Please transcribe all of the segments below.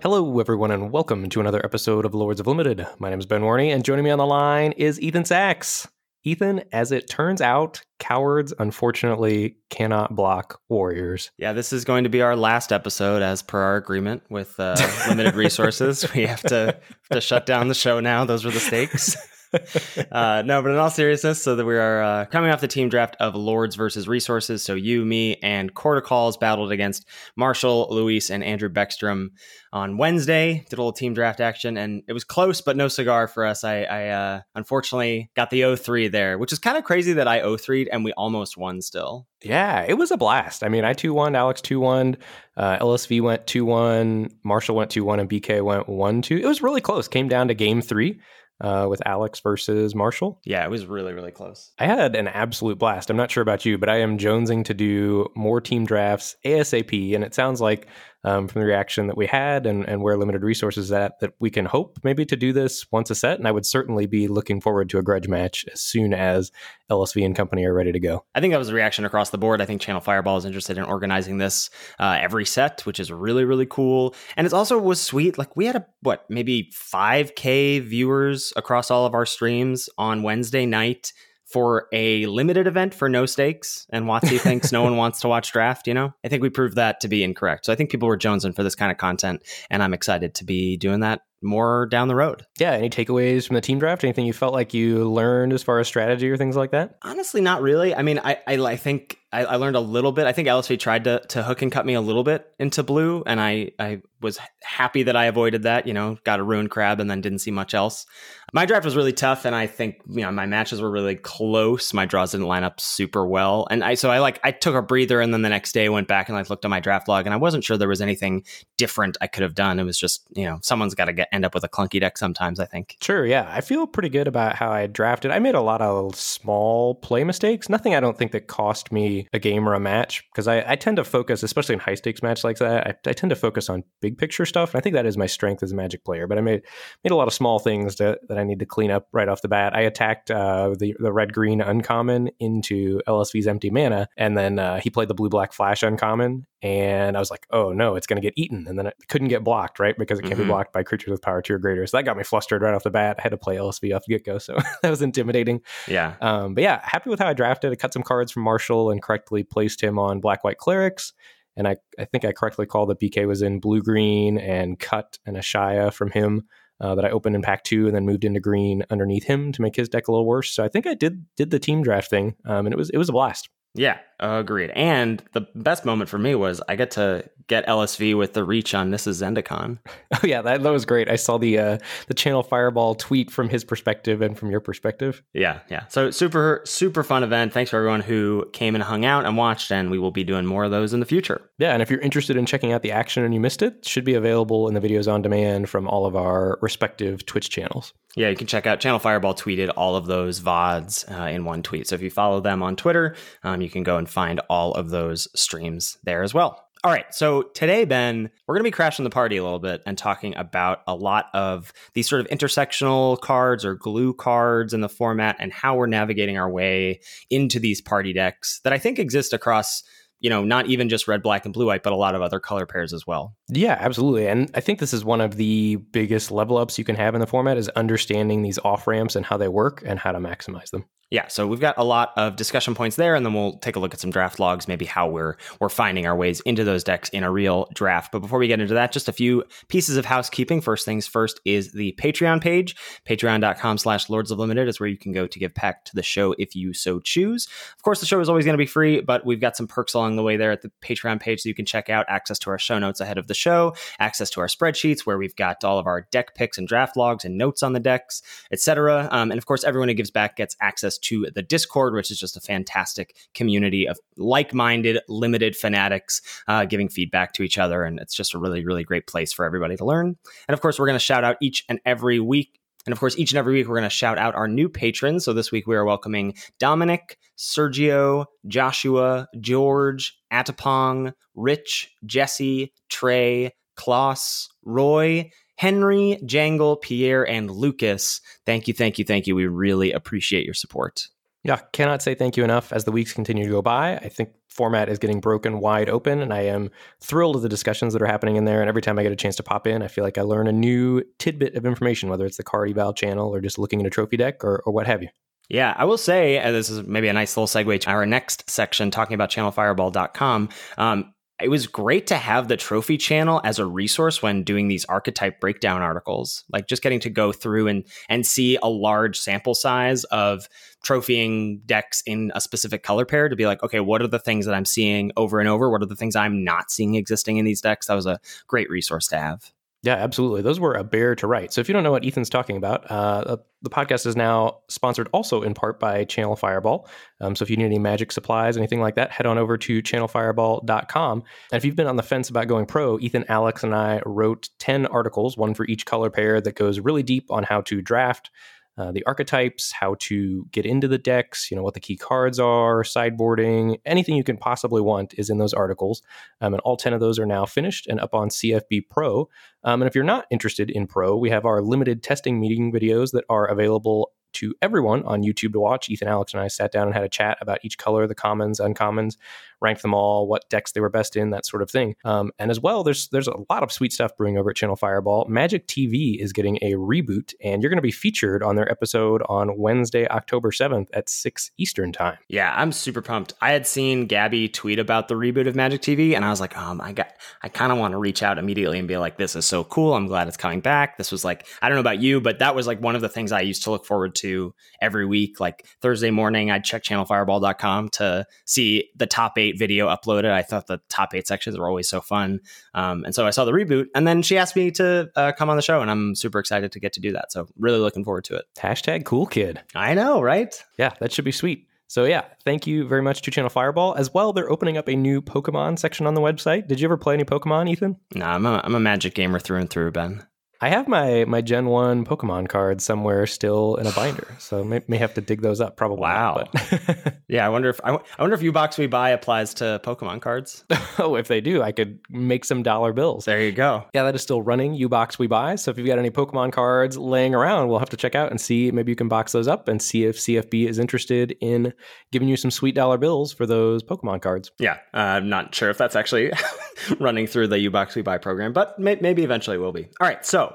Hello, everyone, and welcome to another episode of Lords of Limited. My name is Ben Warney, and joining me on the line is Ethan Saks. Ethan, as it turns out, cowards unfortunately cannot block warriors. Yeah, this is going to be our last episode as per our agreement with uh, limited resources. we have to, to shut down the show now. Those were the stakes. uh, no, but in all seriousness, so that we are uh, coming off the team draft of Lords versus Resources. So you, me, and Quarter Calls battled against Marshall, Luis, and Andrew Beckstrom on Wednesday. Did a little team draft action, and it was close, but no cigar for us. I, I uh, unfortunately got the 0-3 there, which is kind of crazy that I 0-3'd and we almost won still. Yeah, it was a blast. I mean, I 2 1, Alex 2 1, uh, LSV went 2 1, Marshall went 2 1, and BK went 1 2. It was really close. Came down to game three uh, with Alex versus Marshall. Yeah, it was really, really close. I had an absolute blast. I'm not sure about you, but I am jonesing to do more team drafts ASAP. And it sounds like um, from the reaction that we had and, and where limited resources at that we can hope maybe to do this once a set. And I would certainly be looking forward to a grudge match as soon as LSV and company are ready to go. I think that was a reaction across the board. I think Channel Fireball is interested in organizing this uh, every set, which is really, really cool. And it also was sweet. Like we had a, what, maybe 5K viewers across all of our streams on Wednesday night for a limited event for no stakes and Watsy thinks no one wants to watch draft, you know? I think we proved that to be incorrect. So I think people were jonesing for this kind of content and I'm excited to be doing that more down the road. Yeah. Any takeaways from the team draft? Anything you felt like you learned as far as strategy or things like that? Honestly, not really. I mean, I, I, I think I, I, learned a little bit. I think LSV tried to, to hook and cut me a little bit into blue, and I, I was happy that I avoided that. You know, got a Ruin Crab and then didn't see much else. My draft was really tough, and I think you know my matches were really close. My draws didn't line up super well, and I so I like I took a breather, and then the next day went back and like looked at my draft log, and I wasn't sure there was anything different I could have done. It was just you know someone's got to get end up with a clunky deck sometimes. I think. Sure, yeah, I feel pretty good about how I drafted. I made a lot of small play mistakes. Nothing I don't think that cost me a game or a match because I, I, tend to focus, especially in high stakes match like that. I, I, tend to focus on big picture stuff, and I think that is my strength as a Magic player. But I made made a lot of small things to, that I need to clean up right off the bat. I attacked uh, the the red green uncommon into LSV's empty mana, and then uh, he played the blue black flash uncommon, and I was like, oh no, it's going to get eaten, and then it couldn't get blocked, right? Because it can't mm-hmm. be blocked by creatures with power two or greater. So that got me flustered right off the bat. I had to play LSV off the get go, so that was intimidating. Yeah. Um, but yeah, happy with how I drafted. I cut some cards from Marshall and correctly placed him on black white clerics. And I, I think I correctly called that BK was in blue green and cut an Ashaya from him uh, that I opened in pack two and then moved into green underneath him to make his deck a little worse. So I think I did did the team draft thing, um, and it was it was a blast. Yeah, agreed. And the best moment for me was I get to get LSV with the reach on this is Zendikon. Oh yeah, that, that was great. I saw the uh, the channel Fireball tweet from his perspective and from your perspective. Yeah, yeah. So super super fun event. Thanks for everyone who came and hung out and watched, and we will be doing more of those in the future. Yeah, and if you're interested in checking out the action and you missed it, it should be available in the videos on demand from all of our respective Twitch channels. Yeah, you can check out Channel Fireball tweeted all of those VODs uh, in one tweet. So if you follow them on Twitter, um, you can go and find all of those streams there as well. All right, so today, Ben, we're going to be crashing the party a little bit and talking about a lot of these sort of intersectional cards or glue cards in the format and how we're navigating our way into these party decks that I think exist across you know, not even just red, black, and blue white, but a lot of other color pairs as well. Yeah, absolutely. And I think this is one of the biggest level ups you can have in the format is understanding these off ramps and how they work and how to maximize them. Yeah, so we've got a lot of discussion points there, and then we'll take a look at some draft logs, maybe how we're we're finding our ways into those decks in a real draft. But before we get into that, just a few pieces of housekeeping. First things first is the Patreon page. Patreon.com slash Lords of Limited is where you can go to give back to the show if you so choose. Of course, the show is always going to be free, but we've got some perks along the way there at the Patreon page so you can check out access to our show notes ahead of the show, access to our spreadsheets where we've got all of our deck picks and draft logs and notes on the decks, etc. Um, and of course, everyone who gives back gets access to the Discord, which is just a fantastic community of like minded, limited fanatics uh, giving feedback to each other. And it's just a really, really great place for everybody to learn. And of course, we're going to shout out each and every week and of course, each and every week, we're going to shout out our new patrons. So this week, we are welcoming Dominic, Sergio, Joshua, George, Atapong, Rich, Jesse, Trey, Klaus, Roy, Henry, Jangle, Pierre, and Lucas. Thank you, thank you, thank you. We really appreciate your support. Yeah, cannot say thank you enough as the weeks continue to go by. I think format is getting broken wide open, and I am thrilled with the discussions that are happening in there. And every time I get a chance to pop in, I feel like I learn a new tidbit of information, whether it's the card eval channel or just looking at a trophy deck or, or what have you. Yeah, I will say, this is maybe a nice little segue to our next section talking about channelfireball.com. Um, it was great to have the trophy channel as a resource when doing these archetype breakdown articles like just getting to go through and and see a large sample size of trophying decks in a specific color pair to be like okay what are the things that i'm seeing over and over? What are the things i'm not seeing existing in these decks? That was a great resource to have yeah, absolutely. Those were a bear to write. So if you don't know what Ethan's talking about, uh, the podcast is now sponsored also in part by Channel Fireball. Um, so if you need any magic supplies, anything like that, head on over to channelfireball.com. And if you've been on the fence about going pro, Ethan, Alex, and I wrote 10 articles, one for each color pair, that goes really deep on how to draft, uh, the archetypes, how to get into the decks, you know, what the key cards are, sideboarding, anything you can possibly want is in those articles. Um, and all 10 of those are now finished and up on CFB Pro. Um, and if you're not interested in Pro, we have our limited testing meeting videos that are available to everyone on YouTube to watch. Ethan, Alex, and I sat down and had a chat about each color, the commons, uncommons, ranked them all, what decks they were best in, that sort of thing. Um, and as well, there's there's a lot of sweet stuff brewing over at Channel Fireball. Magic TV is getting a reboot, and you're going to be featured on their episode on Wednesday, October 7th at 6 Eastern Time. Yeah, I'm super pumped. I had seen Gabby tweet about the reboot of Magic TV, and I was like, um, I got, I kind of want to reach out immediately and be like, this is so cool. I'm glad it's coming back. This was like, I don't know about you, but that was like one of the things I used to look forward to every week. Like Thursday morning, I'd check channelfireball.com to see the top eight video uploaded. I thought the top eight sections were always so fun. Um, and so I saw the reboot, and then she asked me to uh, come on the show, and I'm super excited to get to do that. So really looking forward to it. Hashtag cool kid. I know, right? Yeah, that should be sweet. So yeah, thank you very much to Channel Fireball. As well, they're opening up a new Pokemon section on the website. Did you ever play any Pokemon, Ethan? No, I'm a, I'm a Magic gamer through and through, Ben. I have my my Gen One Pokemon cards somewhere still in a binder, so may, may have to dig those up. Probably. Wow. yeah, I wonder if I, I wonder if U Box We Buy applies to Pokemon cards. oh, if they do, I could make some dollar bills. There you go. Yeah, that is still running. U Box We Buy. So if you've got any Pokemon cards laying around, we'll have to check out and see. Maybe you can box those up and see if CFB is interested in giving you some sweet dollar bills for those Pokemon cards. Yeah, uh, I'm not sure if that's actually running through the U Box We Buy program, but may, maybe eventually it will be. All right, so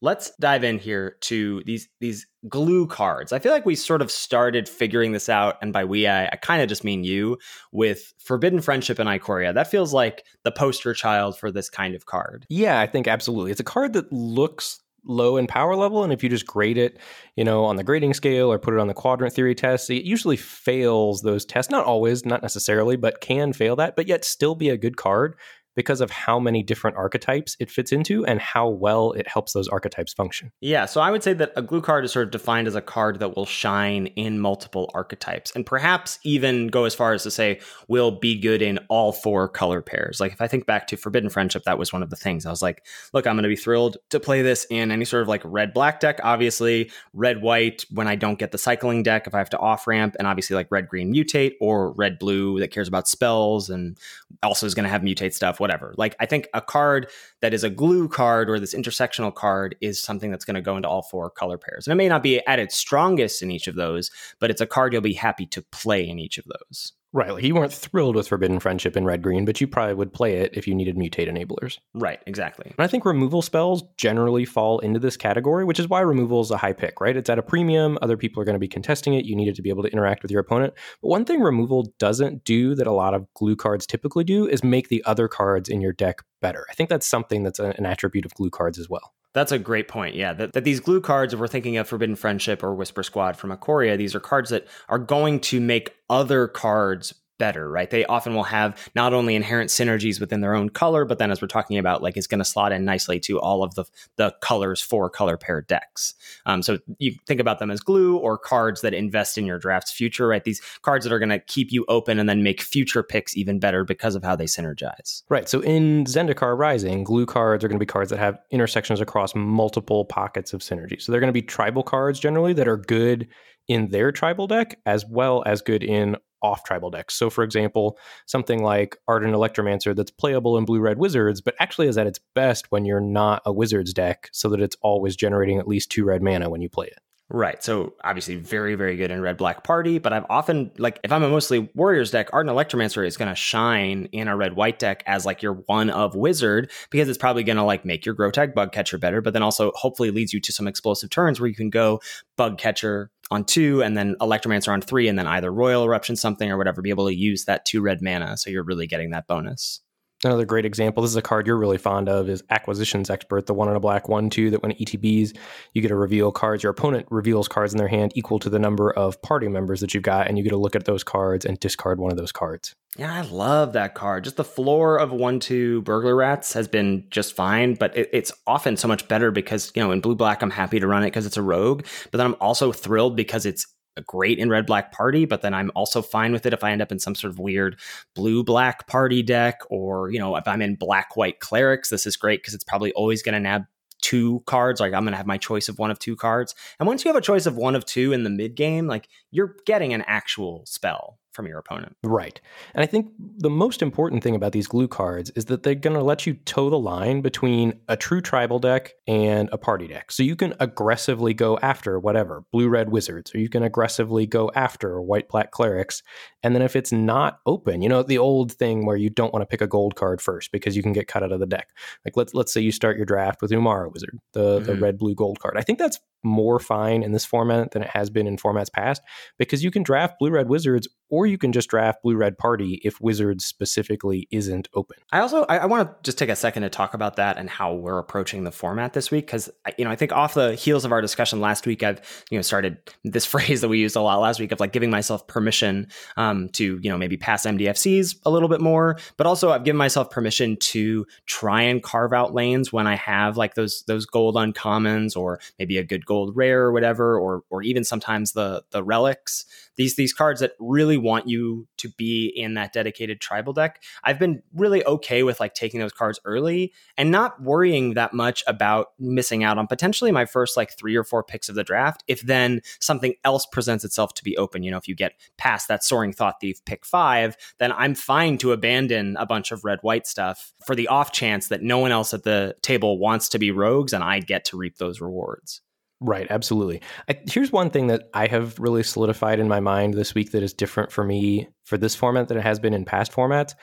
let's dive in here to these these glue cards. I feel like we sort of started figuring this out, and by we, I, I kind of just mean you with Forbidden Friendship and Ikoria. That feels like the poster child for this kind of card. Yeah, I think absolutely. It's a card that looks low in power level and if you just grade it you know on the grading scale or put it on the quadrant theory test it usually fails those tests not always not necessarily but can fail that but yet still be a good card because of how many different archetypes it fits into and how well it helps those archetypes function. Yeah, so I would say that a glue card is sort of defined as a card that will shine in multiple archetypes and perhaps even go as far as to say will be good in all four color pairs. Like if I think back to Forbidden Friendship, that was one of the things. I was like, look, I'm going to be thrilled to play this in any sort of like red black deck, obviously, red white when I don't get the cycling deck, if I have to off ramp, and obviously like red green mutate or red blue that cares about spells and also is going to have mutate stuff whatever. Like I think a card that is a glue card or this intersectional card is something that's going to go into all four color pairs. And it may not be at its strongest in each of those, but it's a card you'll be happy to play in each of those. Right. Like you weren't thrilled with Forbidden Friendship in red green, but you probably would play it if you needed mutate enablers. Right, exactly. And I think removal spells generally fall into this category, which is why removal is a high pick, right? It's at a premium. Other people are going to be contesting it. You need it to be able to interact with your opponent. But one thing removal doesn't do that a lot of glue cards typically do is make the other cards in your deck better. I think that's something that's an attribute of glue cards as well. That's a great point. Yeah, that, that these glue cards, if we're thinking of Forbidden Friendship or Whisper Squad from Ikoria, these are cards that are going to make other cards better, right? They often will have not only inherent synergies within their own color, but then as we're talking about, like is going to slot in nicely to all of the the colors for color pair decks. Um, so you think about them as glue or cards that invest in your draft's future, right? These cards that are going to keep you open and then make future picks even better because of how they synergize. Right. So in Zendikar Rising, glue cards are going to be cards that have intersections across multiple pockets of synergy. So they're going to be tribal cards generally that are good in their tribal deck as well as good in off tribal decks. So, for example, something like Ardent Electromancer that's playable in blue red wizards, but actually is at its best when you're not a wizards deck, so that it's always generating at least two red mana when you play it. Right. So obviously very, very good in red black party, but I've often like if I'm a mostly warriors deck, Ardent Electromancer is gonna shine in a red white deck as like your one of wizard because it's probably gonna like make your Grotag bug catcher better, but then also hopefully leads you to some explosive turns where you can go bug catcher on two and then Electromancer on three, and then either Roil Eruption something or whatever, be able to use that two red mana. So you're really getting that bonus. Another great example. This is a card you're really fond of. Is Acquisitions Expert, the one in a black one two that when ETBs, you get to reveal cards. Your opponent reveals cards in their hand equal to the number of party members that you've got, and you get to look at those cards and discard one of those cards. Yeah, I love that card. Just the floor of one two burglar rats has been just fine, but it, it's often so much better because you know in blue black I'm happy to run it because it's a rogue, but then I'm also thrilled because it's great in red black party, but then I'm also fine with it if I end up in some sort of weird blue black party deck, or you know, if I'm in black white clerics, this is great because it's probably always going to nab two cards. Like I'm going to have my choice of one of two cards. And once you have a choice of one of two in the mid game, like you're getting an actual spell from your opponent. Right. And I think the most important thing about these glue cards is that they're going to let you toe the line between a true tribal deck and a party deck. So you can aggressively go after whatever, blue red wizards, or you can aggressively go after white black clerics. And then if it's not open, you know, the old thing where you don't want to pick a gold card first because you can get cut out of the deck. Like let's let's say you start your draft with Umara Wizard, the mm-hmm. the red blue gold card. I think that's more fine in this format than it has been in formats past because you can draft blue red wizards or you can just draft blue red party if wizards specifically isn't open i also i, I want to just take a second to talk about that and how we're approaching the format this week because you know i think off the heels of our discussion last week i've you know started this phrase that we used a lot last week of like giving myself permission um, to you know maybe pass mdfcs a little bit more but also i've given myself permission to try and carve out lanes when i have like those those gold uncommons or maybe a good gold rare or whatever, or or even sometimes the the relics. These these cards that really want you to be in that dedicated tribal deck. I've been really okay with like taking those cards early and not worrying that much about missing out on potentially my first like three or four picks of the draft. If then something else presents itself to be open, you know, if you get past that soaring thought thief pick five, then I'm fine to abandon a bunch of red white stuff for the off chance that no one else at the table wants to be rogues and I get to reap those rewards. Right, absolutely. I, here's one thing that I have really solidified in my mind this week that is different for me for this format than it has been in past formats.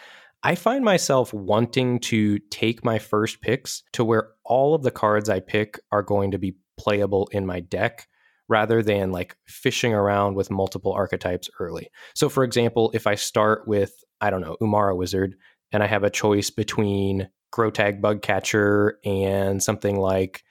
I find myself wanting to take my first picks to where all of the cards I pick are going to be playable in my deck rather than like fishing around with multiple archetypes early. So, for example, if I start with, I don't know, Umara Wizard, and I have a choice between Grotag Bugcatcher and something like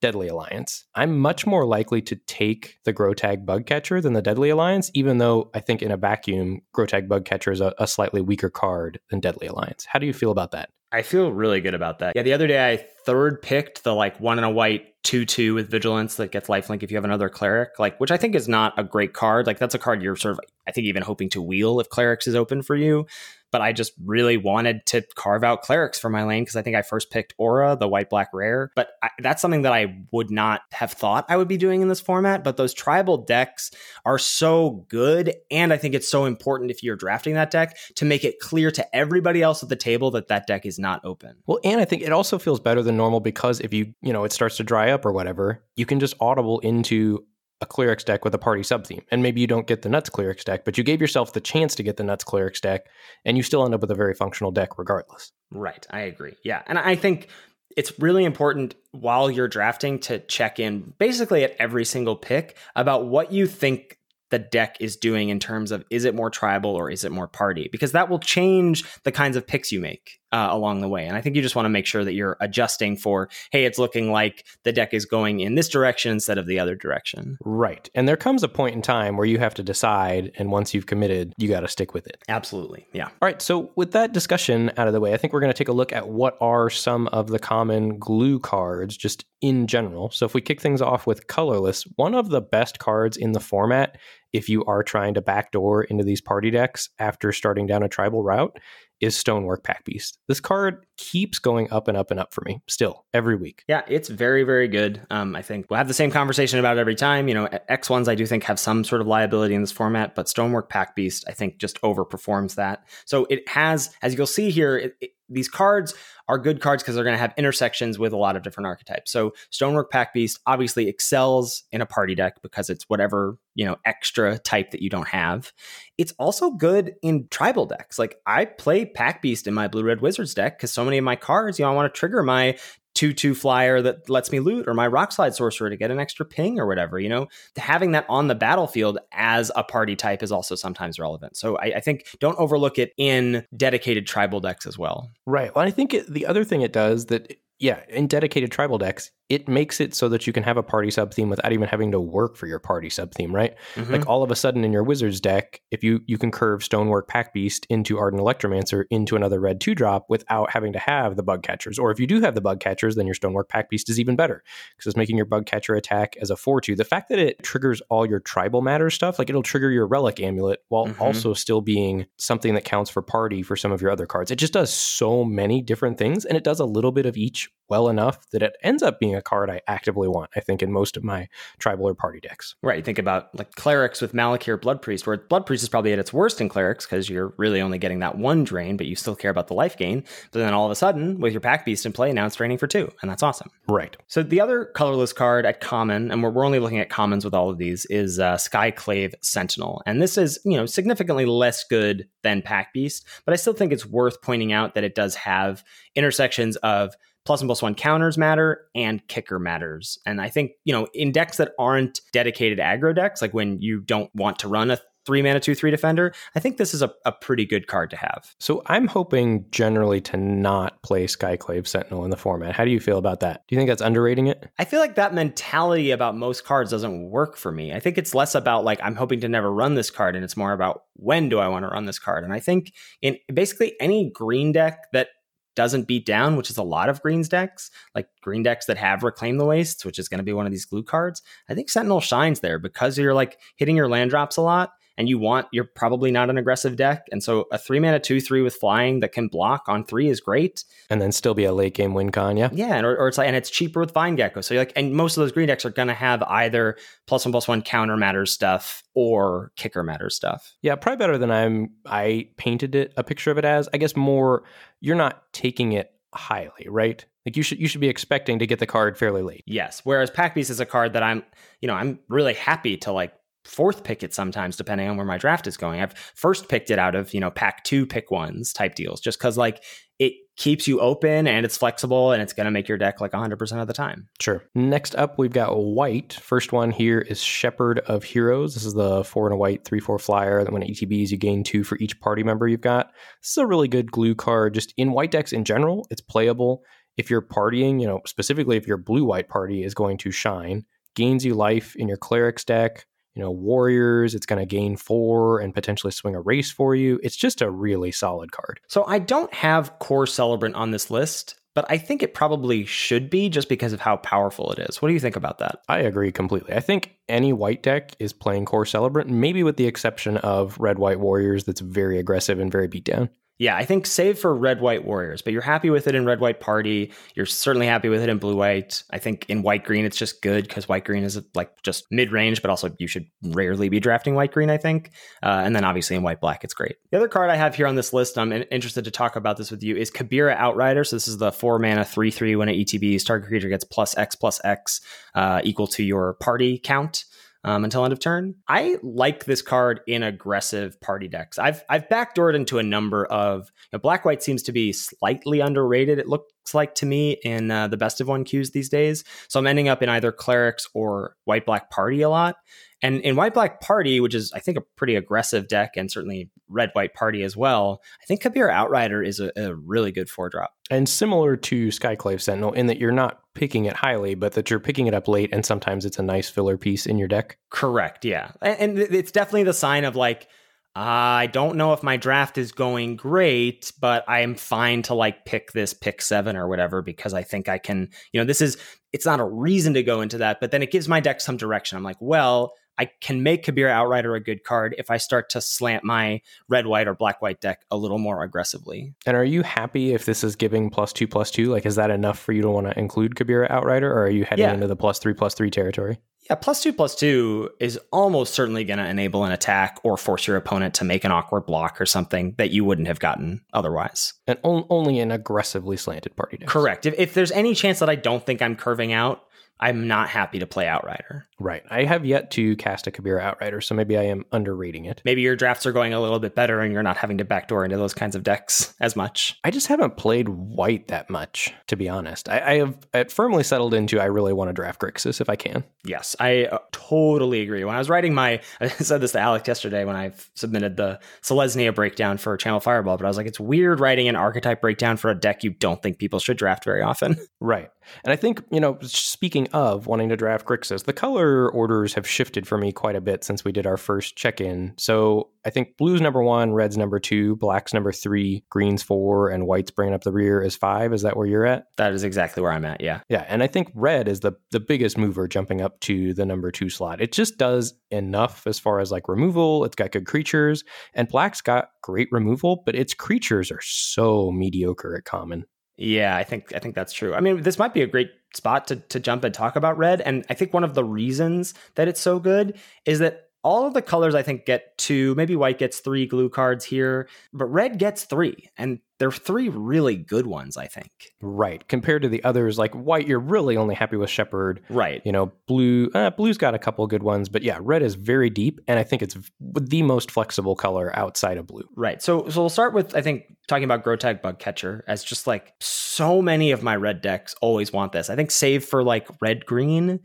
Deadly Alliance. I'm much more likely to take the Grotag Bugcatcher than the Deadly Alliance, even though I think in a vacuum, Grotag Bugcatcher is a, a slightly weaker card than Deadly Alliance. How do you feel about that? I feel really good about that. Yeah, the other day I third picked the like one in a white two two with vigilance that gets lifelink if you have another cleric, like which I think is not a great card. Like that's a card you're sort of I think even hoping to wheel if clerics is open for you but I just really wanted to carve out clerics for my lane because I think I first picked Orah, the white black rare. But I, that's something that I would not have thought I would be doing in this format. But those tribal decks are so good. And I think it's so important if you're drafting that deck to make it clear to everybody else at the table that that deck is not open. Well, and I think it also feels better than normal because if you, you know, it starts to dry up or whatever, you can just audible into a clerics deck with a party sub theme. And maybe you don't get the nuts clerics deck, but you gave yourself the chance to get the nuts clerics deck, and you still end up with a very functional deck regardless. Right. I agree. Yeah. And I think it's really important while you're drafting to check in basically at every single pick about what you think the deck is doing in terms of is it more tribal or is it more party because that will change the kinds of picks you make uh, along the way. And i think you just want to make sure that you're adjusting for hey it's looking like the deck is going in this direction instead of the other direction. Right. And there comes a point in time where you have to decide and once you've committed you got to stick with it. Absolutely. Yeah. All right. So with that discussion out of the way i think we're going to take a look at what are some of the common glue cards just in general. So if we kick things off with colorless one of the best cards in the format if you are trying to backdoor into these party decks after starting down a tribal route is Stonework Pack Beast. This card keeps going up and up and up for me still every week. Yeah, it's very, very good. Um, I think we'll have the same conversation about it every time. You know, X ones I do think have some sort of liability in this format, but Stonework Pack Beast I think just overperforms that. So it has, as you'll see here, it, it, these cards are good cards because they're going to have intersections with a lot of different archetypes. So Stonework Pack Beast obviously excels in a party deck because it's whatever, you know, extra type that you don't have. It's also good in tribal decks. Like I play Pack Beast in my Blue Red Wizards deck because so many of my cards, you know, I want to trigger my two two flyer that lets me loot or my rock slide sorcerer to get an extra ping or whatever you know? Having that on the battlefield as a party type is also sometimes relevant. So i, I think don't overlook it in dedicated tribal decks as well. Right. Well i think it, the other thing it does that yeah in dedicated tribal decks it makes it so that you can have a party sub theme without even having to work for your party sub theme, right? Mm-hmm. Like all of a sudden in your wizard's deck, if you you can curve Stonework Pack Beast into Ardent Electromancer into another red two drop without having to have the bug catchers. Or if you do have the bug catchers, then your Stonework Pack Beast is even better because it's making your bug catcher attack as a four two. The fact that it triggers all your tribal matter stuff, like it'll trigger your relic amulet while mm-hmm. also still being something that counts for party for some of your other cards. It just does so many different things, and it does a little bit of each well enough that it ends up being a card I actively want, I think, in most of my tribal or party decks. Right. Think about like clerics with Malakir Blood Priest, where Blood Priest is probably at its worst in clerics because you're really only getting that one drain, but you still care about the life gain. But then all of a sudden, with your Pack Beast in play, now it's draining for two, and that's awesome. Right. So the other colorless card at common, and we're, we're only looking at commons with all of these, is uh, Skyclave Sentinel. And this is, you know, significantly less good than Pack Beast, but I still think it's worth pointing out that it does have intersections of plus and plus one counters matter and kicker matters. And I think, you know, in decks that aren't dedicated aggro decks, like when you don't want to run a three mana, two, three defender, I think this is a, a pretty good card to have. So I'm hoping generally to not play Skyclave Sentinel in the format. How do you feel about that? Do you think that's underrating it? I feel like that mentality about most cards doesn't work for me. I think it's less about like, I'm hoping to never run this card, and it's more about when do I want to run this card. And I think in basically any green deck that doesn't beat down, which is a lot of greens decks, like green decks that have reclaim the wastes, which is going to be one of these glue cards. I think Sentinel shines there because you're like hitting your land drops a lot and you want you're probably not an aggressive deck. And so a three mana two three with flying that can block on three is great. And then still be a late game win con, yeah. Yeah, and or, or it's like and it's cheaper with Vine Gecko. So you're like and most of those green decks are gonna have either plus one plus one counter matters stuff or kicker matters stuff. Yeah, probably better than I'm I painted it a picture of it as. I guess more you're not taking it highly, right? Like you should you should be expecting to get the card fairly late. Yes. Whereas Pack Beast is a card that I'm, you know, I'm really happy to like fourth pick it sometimes depending on where my draft is going. I've first picked it out of, you know, pack 2 pick ones type deals just cuz like it keeps you open and it's flexible and it's going to make your deck like 100% of the time. Sure. Next up we've got white. First one here is Shepherd of Heroes. This is the 4 and a white 3/4 flyer that when ETBs you gain 2 for each party member you've got. This is a really good glue card just in white decks in general. It's playable if you're partying, you know, specifically if your blue white party is going to shine, gains you life in your clerics deck you know, warriors. It's going to gain four and potentially swing a race for you. It's just a really solid card. So I don't have Kor Celebrant on this list, but I think it probably should be just because of how powerful it is. What do you think about that? I agree completely. I think any white deck is playing Kor Celebrant, maybe with the exception of red white warriors that's very aggressive and very beat down. Yeah, I think save for red white warriors, but you're happy with it in red white party. You're certainly happy with it in blue white. I think in white green it's just good because white green is like just mid range, but also you should rarely be drafting white green. I think, uh, and then obviously in white black it's great. The other card I have here on this list, I'm interested to talk about this with you, is Kabira Outrider. So this is the four mana three three when it ETBs target creature gets plus X plus X uh, equal to your party count um, until end of turn. I like this card in aggressive party decks. I've I've backdoored into a number of you know, black white seems to be slightly underrated. It looks like to me in uh, the best of one queues these days. So I'm ending up in either clerics or white black party a lot. And in White Black Party, which is I think a pretty aggressive deck, and certainly Red White Party as well, I think Kabira Outrider is a, a really good four drop. And similar to Skyclave Sentinel, in that you're not picking it highly, but that you're picking it up late, and sometimes it's a nice filler piece in your deck. Correct. Yeah, and, and it's definitely the sign of like. I don't know if my draft is going great, but I am fine to like pick this pick seven or whatever because I think I can, you know, this is, it's not a reason to go into that, but then it gives my deck some direction. I'm like, well, I can make Kabira Outrider a good card if I start to slant my red white or black white deck a little more aggressively. And are you happy if this is giving plus two plus two? Like, is that enough for you to want to include Kabira Outrider, or are you heading Yeah. into the plus three plus three territory? Yeah, plus two plus two is almost certainly going to enable an attack or force your opponent to make an awkward block or something that you wouldn't have gotten otherwise. And on- only an aggressively slanted party deck. Correct. If, if there's any chance that I don't think I'm curving out, I'm not happy to play Outrider. Right. I have yet to cast a Kabira Outrider, so maybe I am underrating it. Maybe your drafts are going a little bit better and you're not having to backdoor into those kinds of decks as much. I just haven't played white that much, to be honest. I, I have I firmly settled into I really want to draft Grixis if I can. Yes, I uh, totally agree. When I was writing my, I said this to Alex yesterday when I submitted the Selesnya breakdown for Channel Fireball, but I was like, it's weird writing an archetype breakdown for a deck you don't think people should draft very often. Right. And I think, you know, speaking of wanting to draft Grixis, the color orders have shifted for me quite a bit since we did our first check in. So I think blue's number one, red's number two, black's number three, green's four, and white's bringing up the rear is five. Is that where you're at? That is exactly where I'm at. Yeah. Yeah. And I think red is the, the biggest mover jumping up to the number two slot. It just does enough as far as like removal. It's got good creatures, and black's got great removal, but its creatures are so mediocre at common. Yeah, I think I think that's true. I mean, this might be a great spot to to jump and talk about red. And I think one of the reasons that it's so good is that all of the colors I think get two, maybe white gets three glue cards here, but red gets three. And they're three really good ones, I think. Right. Compared to the others, like white, you're really only happy with Shepherd. Right. You know, blue, uh, blue's got a couple good ones, but yeah, red is very deep, and I think it's the most flexible color outside of blue. Right. So so we'll start with I think talking about Grotag Bug Catcher as just like so many of my red decks always want this. I think save for like red green,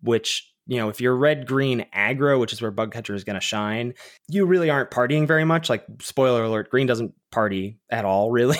which you know, if you're red green aggro, which is where Bug Catcher is going to shine, you really aren't partying very much. Like, spoiler alert, green doesn't party at all, really,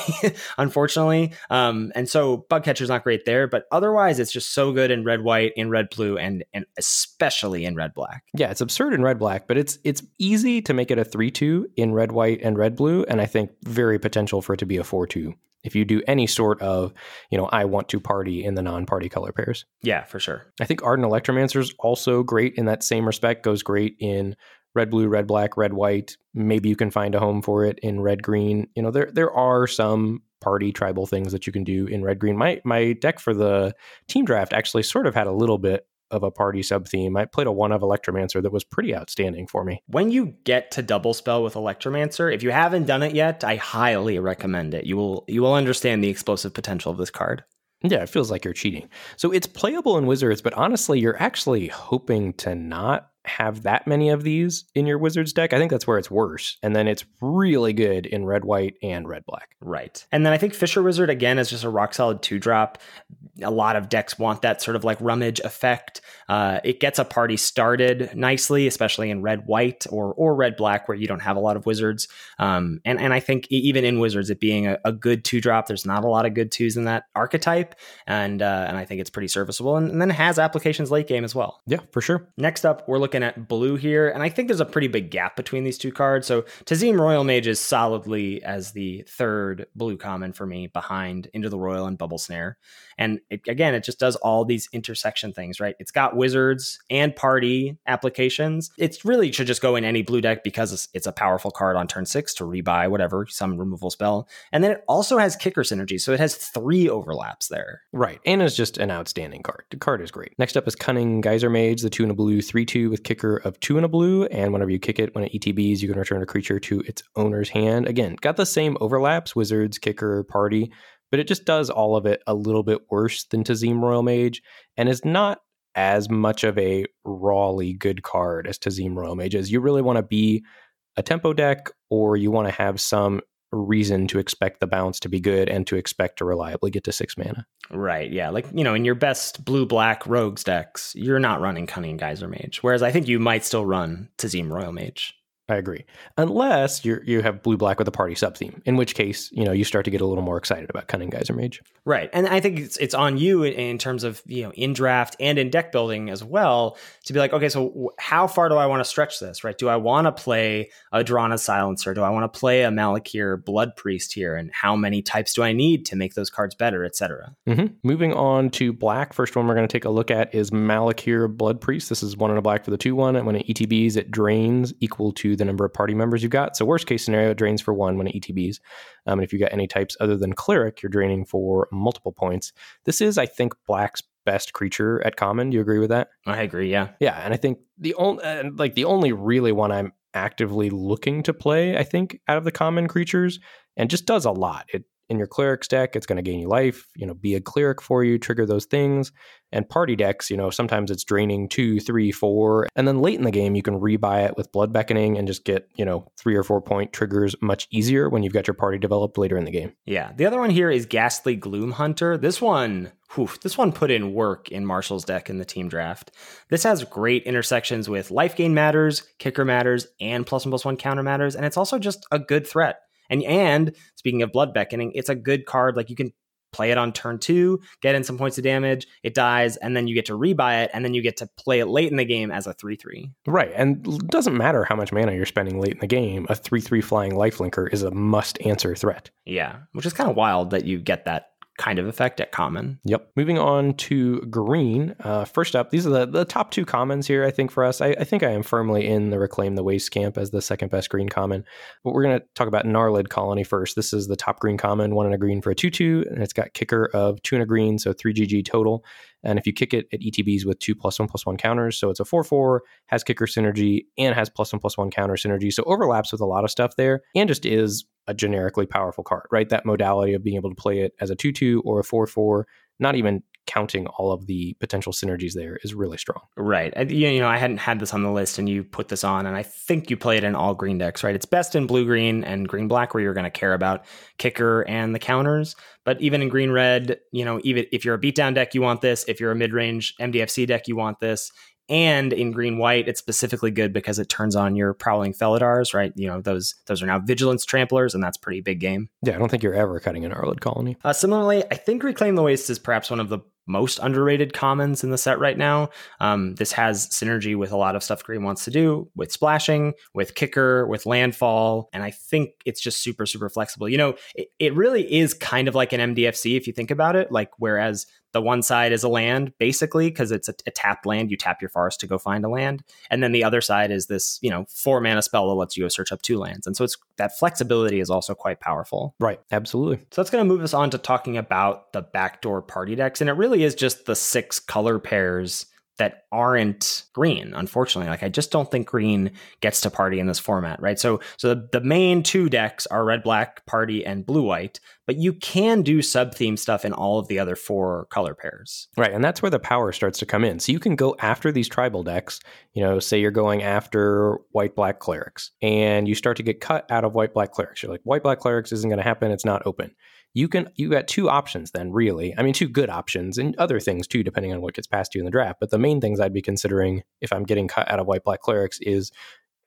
unfortunately. Um, and so Bug Catcher's not great there, but otherwise, it's just so good in red white, in red blue, and and especially in red black. Yeah, it's absurd in red black, but it's it's easy to make it a three two in red white and red blue, and I think very potential for it to be a four two if you do any sort of, you know, I want to party in the non-party color pairs. Yeah, for sure. I think Ardent Electromancer is also great in that same respect. Goes great in red blue, red black, red white. Maybe you can find a home for it in red green. You know, there there are some party tribal things that you can do in red green. My my deck for the team draft actually sort of had a little bit of a party sub theme. I played a one of Electromancer that was pretty outstanding for me. When you get to double spell with Electromancer, if you haven't done it yet, I highly recommend it. You will you will understand the explosive potential of this card. Yeah, it feels like you're cheating. So it's playable in Wizards, but honestly, you're actually hoping to not have that many of these in your Wizards deck. I think that's where it's worse. And then it's really good in red, white, and red, black. Right. And then I think Fissure Wizard, again, is just a rock solid two drop. A lot of decks want that sort of like rummage effect. Uh, it gets a party started nicely, especially in red, white, or or red, black, where you don't have a lot of wizards. Um, and, and I think even in Wizards, it being a, a good two drop, there's not a lot of good twos in that archetype. And, uh, and I think it's pretty serviceable. And, and then it has applications late game as well. Yeah, for sure. Next up, we're looking at blue here, and I think there's a pretty big gap between these two cards. So Tazeem Roilmage is solidly as the third blue common for me behind Into the Roil and Bubble Snare. And it, again, it just does all these intersection things, right? It's got wizards and party applications. It really should just go in any blue deck because it's, it's a powerful card on turn six to rebuy whatever, some removal spell. And then it also has kicker synergy. So it has three overlaps there. Right. And is just an outstanding card. The card is great. Next up is Cunning Geyser Mage, the two and a blue, three two with kicker of two and a blue. And whenever you kick it, when it ETBs, you can return a creature to its owner's hand. Again, got the same overlaps, wizards, kicker, party, but it just does all of it a little bit worse than Tazeem Roilmage and is not as much of a rawly good card as Tazeem Roilmage is. You really want to be a tempo deck or you want to have some reason to expect the bounce to be good and to expect to reliably get to six mana. Right. Yeah. Like, you know, in your best blue black rogues decks, you're not running Cunning Geyser Mage. Whereas I think you might still run Tazim Royal Mage. I agree. Unless you you have blue black with a party sub theme, in which case you know you start to get a little more excited about Cunning Geyser Mage. Right, and I think it's it's on you in terms of you know in draft and in deck building as well to be like, okay, so how far do I want to stretch this? Right? Do I want to play a Drana Silencer? Do I want to play a Malakir Blood Priest here? And how many types do I need to make those cards better, etc. Mm-hmm. Moving on to black, first one we're going to take a look at is Malakir Blood Priest. This is one in a black for the two one, and when it ETBs, it drains equal to the number of party members you've got. So worst case scenario, it drains for one when it ETBs. Um, and if you got any types other than cleric, you're draining for multiple points. This is, I think, black's best creature at common. Do you agree with that? I agree. Yeah. Yeah, and I think the only uh, like the only really one I'm actively looking to play, I think, out of the common creatures, and just does a lot. It in your cleric's deck, it's going to gain you life, you know, be a cleric for you, trigger those things. And party decks, you know, sometimes it's draining two, three, four. And then late in the game, you can rebuy it with blood beckoning and just get, you know, three or four point triggers much easier when you've got your party developed later in the game. Yeah. The other one here is Ghastly Gloom Hunter. This one, this one put in work in Marshall's deck in the team draft. This has great intersections with life gain matters, kicker matters, and plus one plus one counter matters. And it's also just a good threat. And and speaking of blood beckoning, it's a good card. Like you can play it on turn two, get in some points of damage, it dies, and then you get to rebuy it, and then you get to play it late in the game as a 3 3. Right. And it doesn't matter how much mana you're spending late in the game, a 3 3 flying lifelinker is a must answer threat. Yeah, which is kind of wild that you get that kind of effect at common. Yep. Moving on to green. Uh, first up, these are the, the top two commons here, I think, for us. I, I think I am firmly in the Reclaim the Waste camp as the second best green common. But we're going to talk about Gnarlid Colony first. This is the top green common, one and a green for a 2 2, and it's got kicker of two and a green, so 3 GG total. And if you kick it, it ETBs with two plus one plus one counters. So it's a 4 4, has kicker synergy, and has plus one plus one counter synergy. So overlaps with a lot of stuff there, and just is a generically powerful card, right? That modality of being able to play it as a 2 2 or a 4 4, not even counting all of the potential synergies there is really strong. Right. I, you know, I hadn't had this on the list and you put this on, and I think you play it in all green decks, right? It's best in blue green and green black where you're going to care about kicker and the counters. But even in green red, you know, even if you're a beatdown deck, you want this. If you're a mid range MDFC deck, you want this. And in green white, it's specifically good because it turns on your prowling Felidars, right? You know, those those are now vigilance tramplers, and that's pretty big game. Yeah, I don't think you're ever cutting a Gnarlid Colony. Uh, similarly, I think Reclaim the Waste is perhaps one of the most underrated commons in the set right now. Um, this has synergy with a lot of stuff Green wants to do with splashing, with kicker, with landfall, and I think it's just super, super flexible. You know, it, it really is kind of like an MDFC if you think about it. Like, whereas the one side is a land basically because it's a, a, tapped land. You tap your forest to go find a land. And then the other side is this you know four mana spell that lets you go search up two lands. And so it's that flexibility is also quite powerful. Right. Absolutely. So that's going to move us on to talking about the backdoor party decks. And it really is just the six color pairs that aren't green unfortunately. Like i just don't think green gets to party in this format right? So so the, the main two decks are red black party and blue white but you can do sub theme stuff in all of the other four color pairs. Right and that's where the power starts to come in. So you can go after these tribal decks you know say you're going after white black clerics and you start to get cut out of white black clerics. You're like white black clerics isn't going to happen. It's not open you can you got two options then really. I mean two good options and other things too depending on what gets past you in the draft. But the main things i'd be considering if i'm getting cut out of white black clerics is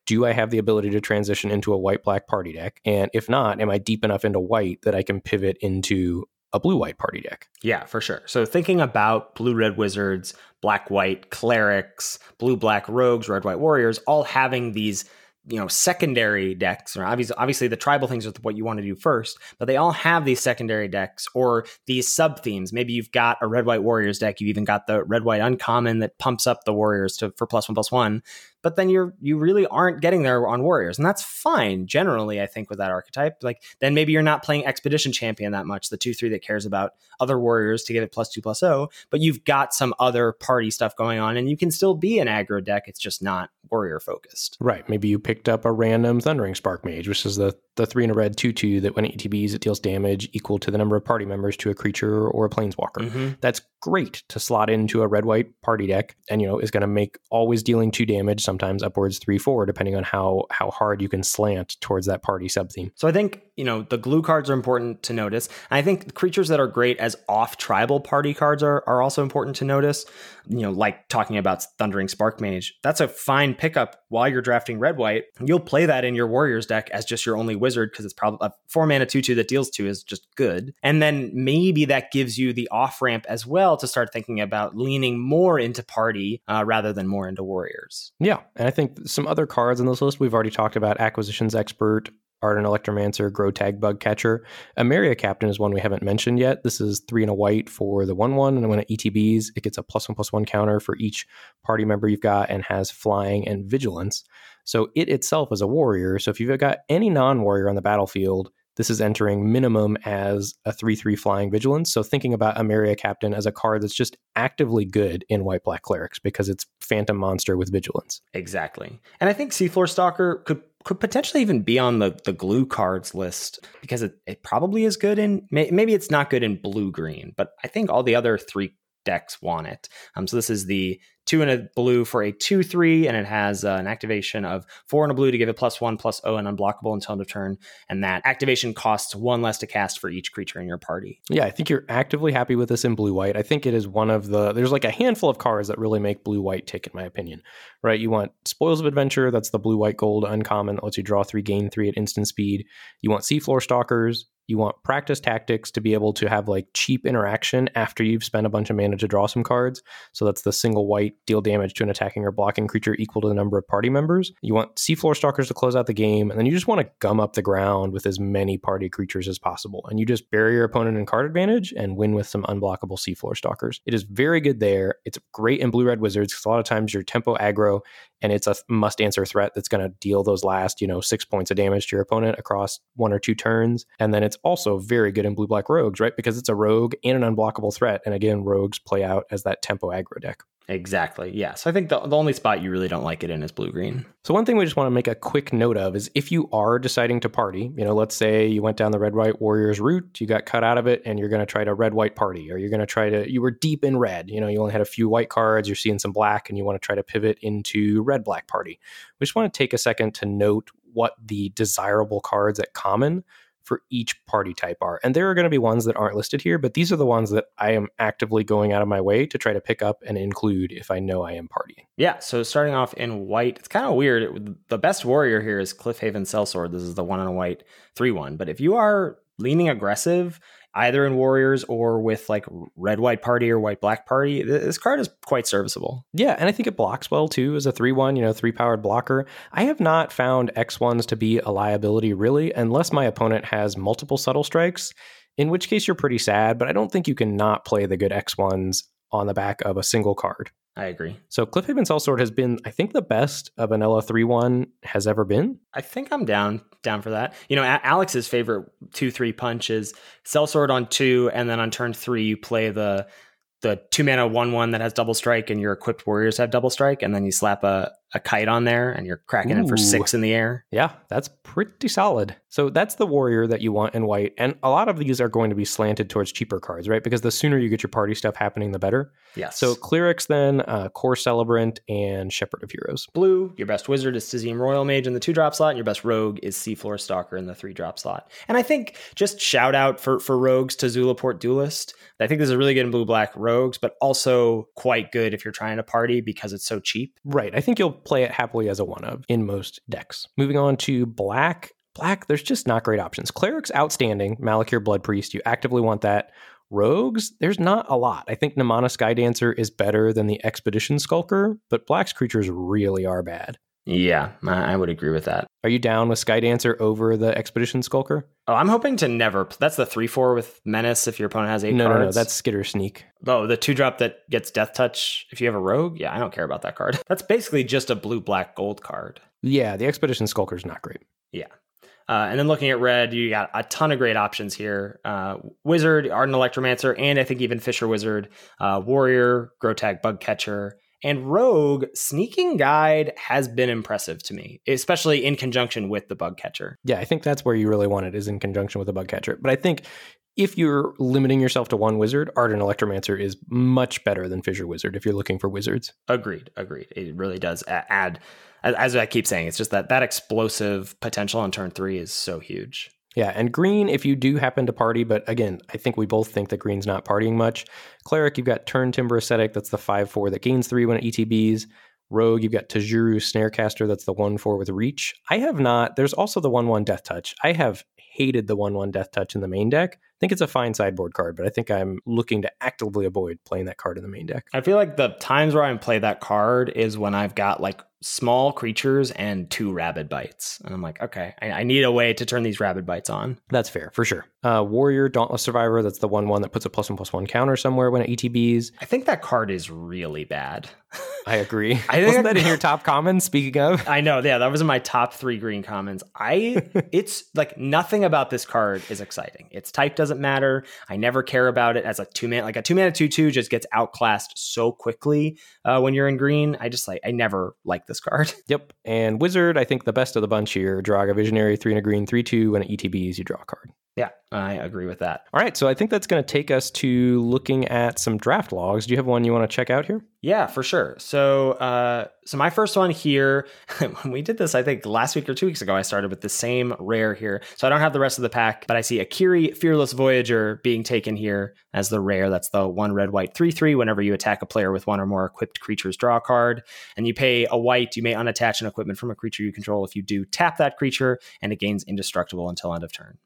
do i have the ability to transition into a white black party deck? And if not am i deep enough into white that i can pivot into a blue white party deck? Yeah for sure. So thinking about blue red wizards black white clerics blue black rogues red white warriors all having these you know secondary decks or obviously obviously the tribal things are what you want to do first but they all have these secondary decks or these sub themes. Maybe you've got a red white warriors deck you've even got the red white uncommon that pumps up the warriors to for plus one plus one but then you're you really aren't getting there on warriors and that's fine generally i think with that archetype. Like then maybe you're not playing expedition champion that much the 2-3 that cares about other warriors to give it plus 2 plus 0 but you've got some other party stuff going on and you can still be an aggro deck it's just not warrior focused. Right maybe you picked up a random thundering spark mage which is the the 3 in a red 2-2 that when it ETBs it deals damage equal to the number of party members to a creature or a planeswalker. Mm-hmm. that's great to slot into a red white party deck and you know is going to make always dealing 2 damage sometimes upwards three four, depending on how how hard you can slant towards that party sub theme. So I think you know, the glue cards are important to notice. And I think creatures that are great as off tribal party cards are, are also important to notice. You know, like talking about Thundering Spark Mage. That's a fine pickup while you're drafting red white. You'll play that in your Warriors deck as just your only wizard because it's probably a four mana 2 2 that deals two is just good. And then maybe that gives you the off ramp as well to start thinking about leaning more into party uh, rather than more into Warriors. Yeah. And I think some other cards on this list we've already talked about Acquisitions Expert, Ardent Electromancer, Grotag Bug Catcher. Emeria Captain is one we haven't mentioned yet. This is three and a white for the 1 1. And when it ETBs, it gets a plus one plus one counter for each party member you've got and has flying and vigilance. So it itself is a warrior. So if you've got any non warrior on the battlefield, this is entering minimum as a 3 3 flying vigilance. So thinking about Emeria Captain as a card that's just actively good in white black clerics because it's Phantom Monster with vigilance. Exactly. And I think Seafloor Stalker could could potentially even be on the the glue cards list because it, it probably is good in maybe it's not good in blue green but i think all the other three decks want it um, so this is the two and a blue for a two three, and it has uh, an activation of four and a blue to give it plus one plus O and unblockable until end of turn. And that activation costs one less to cast for each creature in your party. Yeah, I think you're actively happy with this in blue white. I think it is one of the there's like a handful of cards that really make blue white tick, in my opinion. Right? You want Spoils of Adventure, that's the blue white gold uncommon that lets you draw three, gain three at instant speed. You want Seafloor Stalkers, you want Practiced Tactics to be able to have like cheap interaction after you've spent a bunch of mana to draw some cards. So that's the single white deal damage to an attacking or blocking creature equal to the number of party members. You want Seafloor Stalkers to close out the game, and then you just want to gum up the ground with as many party creatures as possible. And you just bury your opponent in card advantage and win with some unblockable Seafloor Stalkers. It is very good there. It's great in blue red wizards because a lot of times your tempo aggro and it's a must answer threat that's going to deal those last, you know, six points of damage to your opponent across one or two turns. And then it's also very good in blue black rogues, right? Because it's a rogue and an unblockable threat. And again, rogues play out as that tempo aggro deck. Exactly. Yeah. So I think the, the only spot you really don't like it in is blue green. So one thing we just want to make a quick note of is if you are deciding to party, you know, let's say you went down the red white warriors route, you got cut out of it, and you're going to try to red white party, or you're going to try to you were deep in red, you know, you only had a few white cards, you're seeing some black, and you want to try to pivot into red black party. We just want to take a second to note what the desirable cards at common for each party type are. And there are going to be ones that aren't listed here, but these are the ones that I am actively going out of my way to try to pick up and include if I know I am partying. Yeah, so starting off in white, it's kind of weird. It, the best warrior here is Cliffhaven Sellsword. This is the one on a white 3 1. But if you are leaning aggressive, either in Warriors or with like red white party or white black party. This card is quite serviceable. Yeah, and I think it blocks well too as a 3 1, you know, three powered blocker. I have not found X1s to be a liability really, unless my opponent has multiple subtle strikes, in which case you're pretty sad, but I don't think you can not play the good X1s on the back of a single card. I agree. So Cliffhaven Sellsword has been, I think, the best of an LO three one has ever been. I think I'm down down for that. You know, Alex's favorite two three punch is Sellsword on two, and then on turn three you play the the two mana one one that has double strike, and your equipped warriors have double strike, and then you slap a a kite on there and you're cracking Ooh. it for six in the air. Yeah, that's pretty solid. So that's the warrior that you want in white. And a lot of these are going to be slanted towards cheaper cards, right? Because the sooner you get your party stuff happening, the better. Yes. So clerics then, uh, Kor Celebrant, and shepherd of heroes. Blue, your best wizard is Stizzium Royal Mage in the two drop slot, and your best rogue is Seafloor Stalker in the three drop slot. And I think just shout out for, for rogues to Zulaport Duelist. I think this is really good in blue black rogues, but also quite good if you're trying to party because it's so cheap. Right. I think you'll play it happily as a one of in most decks. Moving on to black. Black, there's just not great options. Cleric's outstanding. Malakir Blood Priest, you actively want that. Rogues, there's not a lot. I think Nimana Skydancer is better than the Expedition Skulker, but Black's creatures really are bad. Yeah, I would agree with that. Are you down with Skydancer over the Expedition Skulker? Oh, I'm hoping to never. That's the three four with Menace. If your opponent has eight no, cards. No, no, that's Skitter Sneak. Oh, the two drop that gets Death Touch. If you have a Rogue, yeah, I don't care about that card. That's basically just a blue black gold card. Yeah, the Expedition Skulker is not great. Yeah. Uh, and then looking at red, you got a ton of great options here. Uh, Wizard, Ardent Electromancer, and I think even Fissure Wizard, uh, Warrior, Grotag Bug Catcher, and Rogue Sneaking Guide has been impressive to me, especially in conjunction with the Bug Catcher. Yeah, I think that's where you really want it is in conjunction with the Bug Catcher. But I think if you're limiting yourself to one wizard, Ardent Electromancer is much better than Fissure Wizard if you're looking for wizards. Agreed, agreed. It really does add, as I keep saying, it's just that that explosive potential on turn three is so huge. Yeah, and green, if you do happen to party, but again, I think we both think that green's not partying much. Cleric, you've got Turntimber Ascetic, that's the 5 4 that gains 3 when it ETBs. Rogue, you've got Tajuru Snarecaster, that's the 1 4 with reach. I have not, there's also the 1 1 Death Touch. I have hated the 1 1 Death Touch in the main deck. I think it's a fine sideboard card, but I think I'm looking to actively avoid playing that card in the main deck. I feel like the times where I play that card is when I've got like small creatures and two rabid bites. And I'm like, okay, I, I, need a way to turn these rabid bites on. That's fair, for sure. Uh, Warrior, Dauntless Survivor, that's the one one that puts a plus one plus one counter somewhere when it ETBs. I think that card is really bad. I agree. I Wasn't that in your top commons, speaking of? I know, yeah, that was in my top three green commons. I it's like nothing about this card is exciting. Its type doesn't matter. I never care about it as a two man like a two mana two two just gets outclassed so quickly uh, when you're in green. I just like I never like this card. Yep. And Wizard, I think the best of the bunch here. Joraga Visionary, three and a green, three two. When it ETBs, you draw a card. Yeah, I agree with that. All right, so I think that's going to take us to looking at some draft logs. Do you have one you want to check out here? Yeah, for sure. So, uh, so my first one here, when we did this, I think last week or two weeks ago, I started with the same rare here. So I don't have the rest of the pack, but I see Akiri Fearless Voyager being taken here as the rare. That's the one red white three three. Whenever you attack a player with one or more equipped creatures, draw a card, and you pay a white. You may unattach an equipment from a creature you control. If you do, tap that creature, and it gains indestructible until end of turn.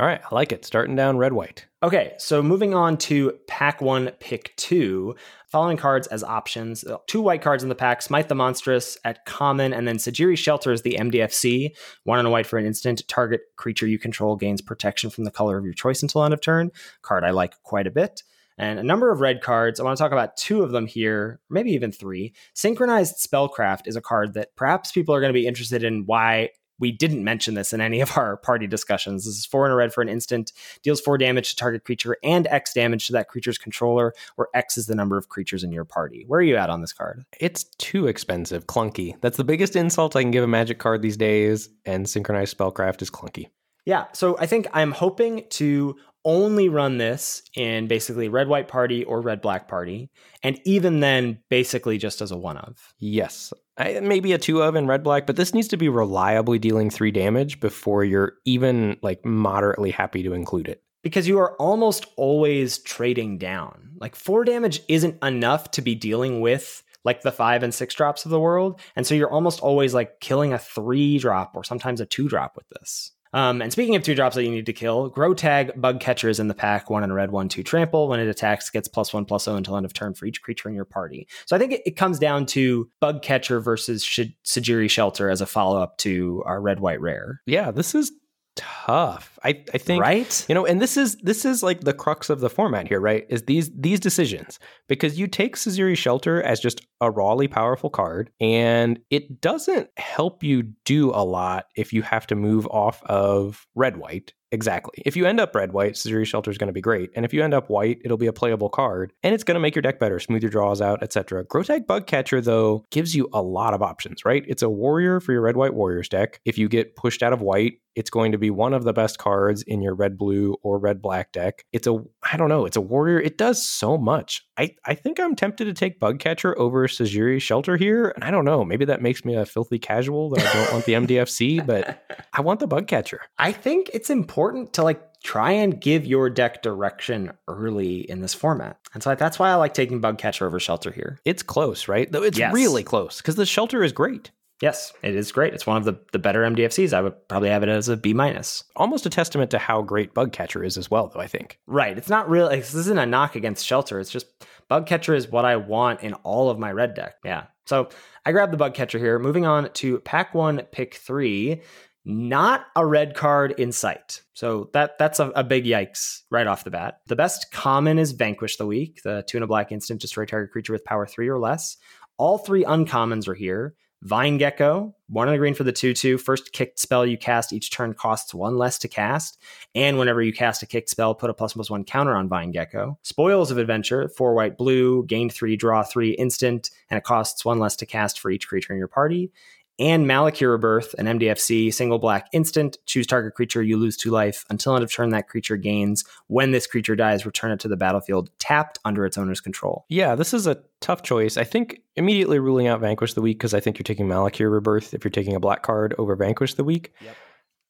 All right, I like it. Starting down red white. Okay, so moving on to pack one, pick two. Following cards as options uh, two white cards in the pack Smite the Monstrous at common, and then Sejiri Shelter is the MDFC. One on a white for an instant. Target creature you control gains protection from the color of your choice until end of turn. Card I like quite a bit. And a number of red cards. I want to talk about two of them here, maybe even three. Synchronized Spellcraft is a card that perhaps people are going to be interested in why we didn't mention this in any of our party discussions. This is four in a red for an instant, deals four damage to target creature and X damage to that creature's controller, where X is the number of creatures in your party. Where are you at on this card? It's too expensive, clunky. That's the biggest insult I can give a magic card these days, and synchronized spellcraft is clunky. Yeah, so I think I'm hoping to only run this in basically red white party or red black party and even then basically just as a one of yes maybe a two of in red black but this needs to be reliably dealing three damage before you're even like moderately happy to include it. Because you are almost always trading down. Like four damage isn't enough to be dealing with like the five and six drops of the world and so you're almost always like killing a three drop or sometimes a two drop with this um, and speaking of two drops that you need to kill, Grotag Bug Catcher is in the pack, one in red, one, two trample. When it attacks, gets plus one, plus zero until end of turn for each creature in your party. So I think it, it comes down to Bug Catcher versus Sh- Sejiri Shelter as a follow up to our red, white rare. Yeah, this is tough. I, I think right. You know, and this is this is like the crux of the format here, right? Is these these decisions because you take Sejiri Shelter as just a rawly powerful card, and it doesn't help you do a lot if you have to move off of red white Exactly. If you end up red white, Sejiri Shelter is going to be great. And if you end up white, it'll be a playable card and it's going to make your deck better, smooth your draws out, etc. Grotag Bugcatcher, though, gives you a lot of options, right? It's a warrior for your red white warriors deck. If you get pushed out of white, it's going to be one of the best cards in your red blue or red black deck. It's a, I don't know, it's a warrior. It does so much. I, I think I'm tempted to take Bugcatcher over Sejiri Shelter here. And I don't know, maybe that makes me a filthy casual that I don't want the MDFC, but I want the Bugcatcher. I think it's important to like try and give your deck direction early in this format. And so that's why I like taking Bugcatcher over Shelter here. It's close, right? Though it's yes. really close because the Shelter is great. Yes, it is great. It's one of the, the better MDFCs. I would probably have it as a B minus. Almost a testament to how great Bugcatcher is as well, though, I think. Right. It's not really, this isn't a knock against Shelter. It's just Bugcatcher is what I want in all of my red deck. Yeah. So I grabbed the Bugcatcher here. Moving on to pack one, pick three. Not a red card in sight. So that that's a, a, big yikes right off the bat. The best common is Vanquish the Weak, the two in a black instant, destroy target creature with power three or less. All three uncommons are here. Vine Gecko, one in the green for the 2 2. First kicked spell you cast each turn costs one less to cast. And whenever you cast a kicked spell, put a plus plus one counter on Vine Gecko. Spoils of Adventure, four white blue, gain three, draw three instant, and it costs one less to cast for each creature in your party and Malakir Rebirth, an MDFC single black instant. Choose target creature, you lose two life. Until end of turn, that creature gains. When this creature dies, return it to the battlefield tapped under its owner's control. Yeah, this is a tough choice. I think immediately ruling out Vanquish the Weak because I think you're taking Malakir Rebirth if you're taking a black card over Vanquish the Weak. Yep.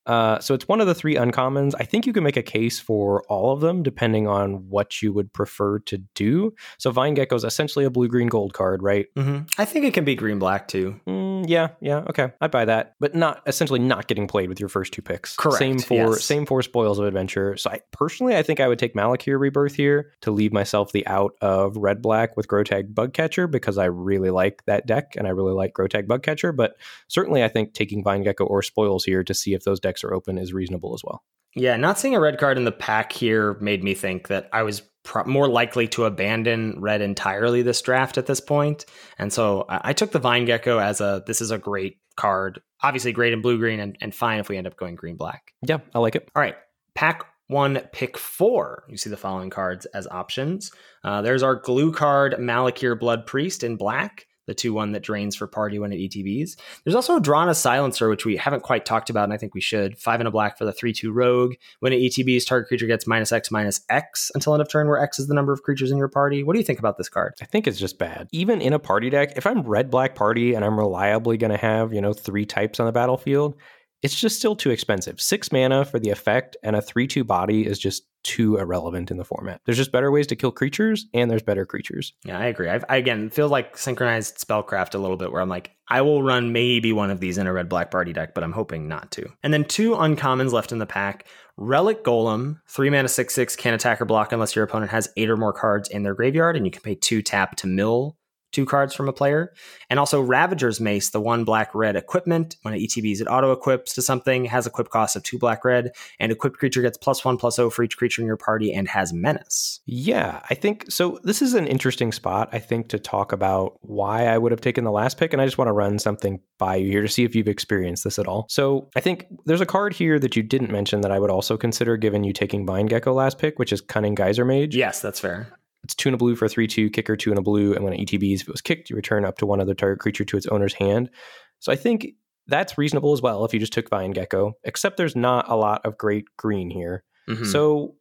Uh, so it's one of the three uncommons. I think you can make a case for all of them depending on what you would prefer to do. So Vine Gecko is essentially a blue green gold card, right? Mm-hmm. I think it can be green black too. Mm, yeah, yeah, okay, I'd buy that, but not essentially not getting played with your first two picks. Correct. Same for yes. same for Spoils of Adventure. So I personally, I think I would take Malakir Rebirth here to leave myself the out of red black with Grotag Bugcatcher because I really like that deck and I really like Grotag Bugcatcher. But certainly, I think taking Vine Gecko or Spoils here to see if those decks are open is reasonable as well. Yeah, not seeing a red card in the pack here made me think that I was pro- more likely to abandon red entirely this draft at this point. And so I, I took the Vine Gecko as a this is a great card. Obviously, great in blue green and, and fine if we end up going green black. Yeah, I like it. All right. Pack one, pick four. You see the following cards as options. Uh, there's our glue card, Malakir Blood Priest in black, the 2 1 that drains for party when it ETBs. There's also a Drana Silencer, which we haven't quite talked about, and I think we should. 5 and a black for the 3 2 rogue. When it ETBs, target creature gets minus X minus X until end of turn, where X is the number of creatures in your party. What do you think about this card? I think it's just bad. Even in a party deck, if I'm red black party and I'm reliably going to have, you know, three types on the battlefield, it's just still too expensive. Six mana for the effect and a 3 2 body is just too irrelevant in the format. There's just better ways to kill creatures, and there's better creatures. Yeah, I agree. I've, I, again, feel like synchronized spellcraft a little bit where I'm like, I will run maybe one of these in a red black party deck, but I'm hoping not to. And then two uncommons left in the pack Relic Golem, three mana, six, six, can attack or block unless your opponent has eight or more cards in their graveyard, and you can pay two tap to mill two cards from a player. And also Ravager's Mace, the one black red equipment. When it ETBs, it auto equips to something, has equip cost of two black red, and equipped creature gets plus one plus O for each creature in your party and has menace. Yeah, I think so. This is an interesting spot, I think, to talk about why I would have taken the last pick. And I just want to run something by you here to see if you've experienced this at all. So I think there's a card here that you didn't mention that I would also consider given you taking Vine Gecko last pick, which is Cunning Geyser Mage. Yes, that's fair. It's two and a blue for a 3 2, kicker two and a blue. And when it ETBs, if it was kicked, you return up to one other target creature to its owner's hand. So I think that's reasonable as well if you just took Vine Gecko, except there's not a lot of great green here. Mhm. So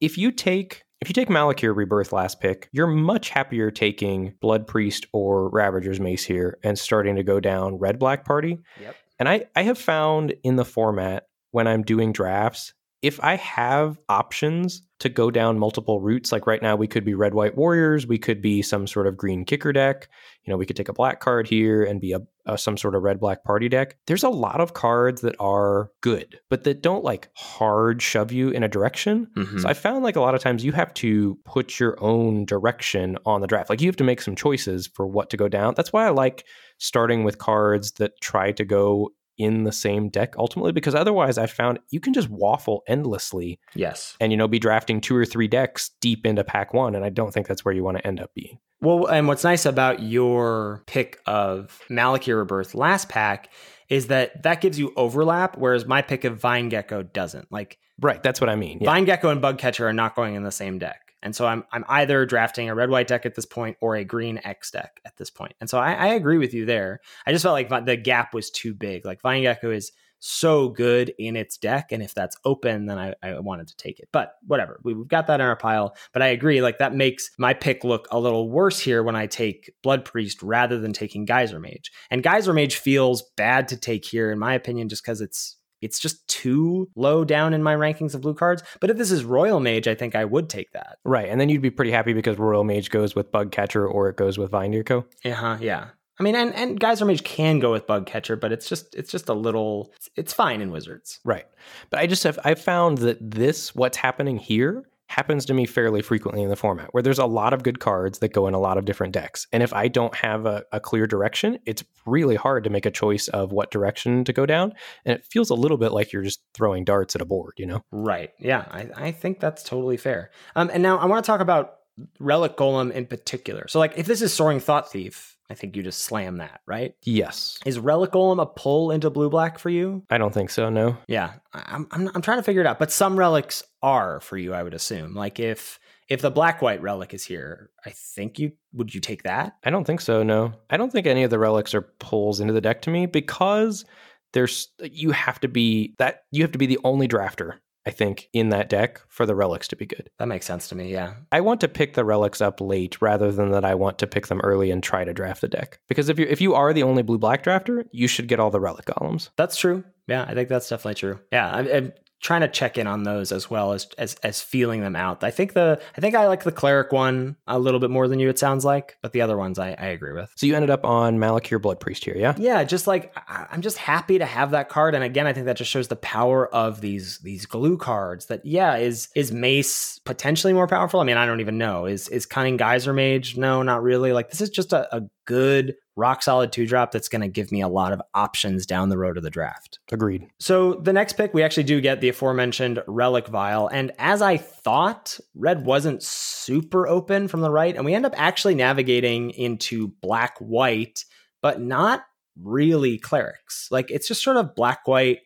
if you take if you take Malakir Rebirth last pick, you're much happier taking Blood Priest or Ravager's Mace here and starting to go down red black party. Yep. And I, I have found in the format when I'm doing drafts, if I have options to go down multiple routes, like right now we could be red white warriors, we could be some sort of green kicker deck. You know, we could take a black card here and be a, a some sort of red black party deck. There's a lot of cards that are good, but that don't like hard shove you in a direction. Mhm. So I found like a lot of times you have to put your own direction on the draft. Like you have to make some choices for what to go down. That's why I like starting with cards that try to go in the same deck ultimately because otherwise I found you can just waffle endlessly yes. and you know be drafting two or three decks deep into pack 1 and I don't think that's where you want to end up being. Well, and what's nice about your pick of Malakir Rebirth last pack is that that gives you overlap, whereas my pick of Vine Gecko doesn't. Like Right, that's what I mean. Yeah. Vine Gecko and Bugcatcher are not going in the same deck. And so I'm I'm either drafting a red white deck at this point or a green X deck at this point. And so I, I agree with you there. I just felt like the gap was too big. Like Vine Gecko is so good in its deck, and if that's open, then I, I wanted to take it. But whatever, we've got that in our pile. But I agree, like that makes my pick look a little worse here when I take Blood Priest rather than taking Geyser Mage. And Geyser Mage feels bad to take here, in my opinion, just because it's it's just too low down in my rankings of blue cards. But if this is Royal Mage, I think I would take that. Right, and then you'd be pretty happy because Roilmage goes with Bug Catcher or it goes with Vine Gecko. Uh-huh, yeah. I mean, and and Geyser Mage can go with Bug Catcher, but it's just it's just a little it's, it's fine in Wizards. Right. But I just have I found that this what's happening here happens to me fairly frequently in the format where there's a lot of good cards that go in a lot of different decks. And if I don't have a, a clear direction, it's really hard to make a choice of what direction to go down. And it feels a little bit like you're just throwing darts at a board, you know? Right. Yeah, I, I think that's totally fair. Um, and now I want to talk about Relic Golem in particular. So, like, if this is Soaring Thought Thief, I think you just slam that, right? Yes. Is Relic Golem a pull into blue black for you? I don't think so, no. Yeah, I'm, I'm I'm trying to figure it out, but some relics are for you, I would assume. Like if if the black white relic is here, I think you would you take that? I don't think so, no. I don't think any of the relics are pulls into the deck to me because there's you have to be that you have to be the only drafter I think, in that deck for the relics to be good. That makes sense to me. Yeah. I want to pick the relics up late rather than that I want to pick them early and try to draft the deck. Because if you if you are the only blue black drafter, you should get all the relic golems. That's true. Yeah, I think that's definitely true. Yeah, I, I, trying to check in on those as well as as as feeling them out. I think the I think I like the cleric one a little bit more than you. It sounds like, but the other ones I, I agree with. So you ended up on Malakir Blood Priest here, yeah? Yeah, just like I'm just happy to have that card, and again, I think that just shows the power of these these glue cards. That yeah, is is Mace potentially more powerful? I mean, I don't even know. Is is Cunning Geyser Mage? No, not really. Like this is just a, a good rock solid two drop that's going to give me a lot of options down the road of the draft. Agreed. So the next pick, we actually do get the aforementioned Relic Vial. And as I thought, red wasn't super open from the right. And we end up actually navigating into black white, but not really clerics. Like it's just sort of black white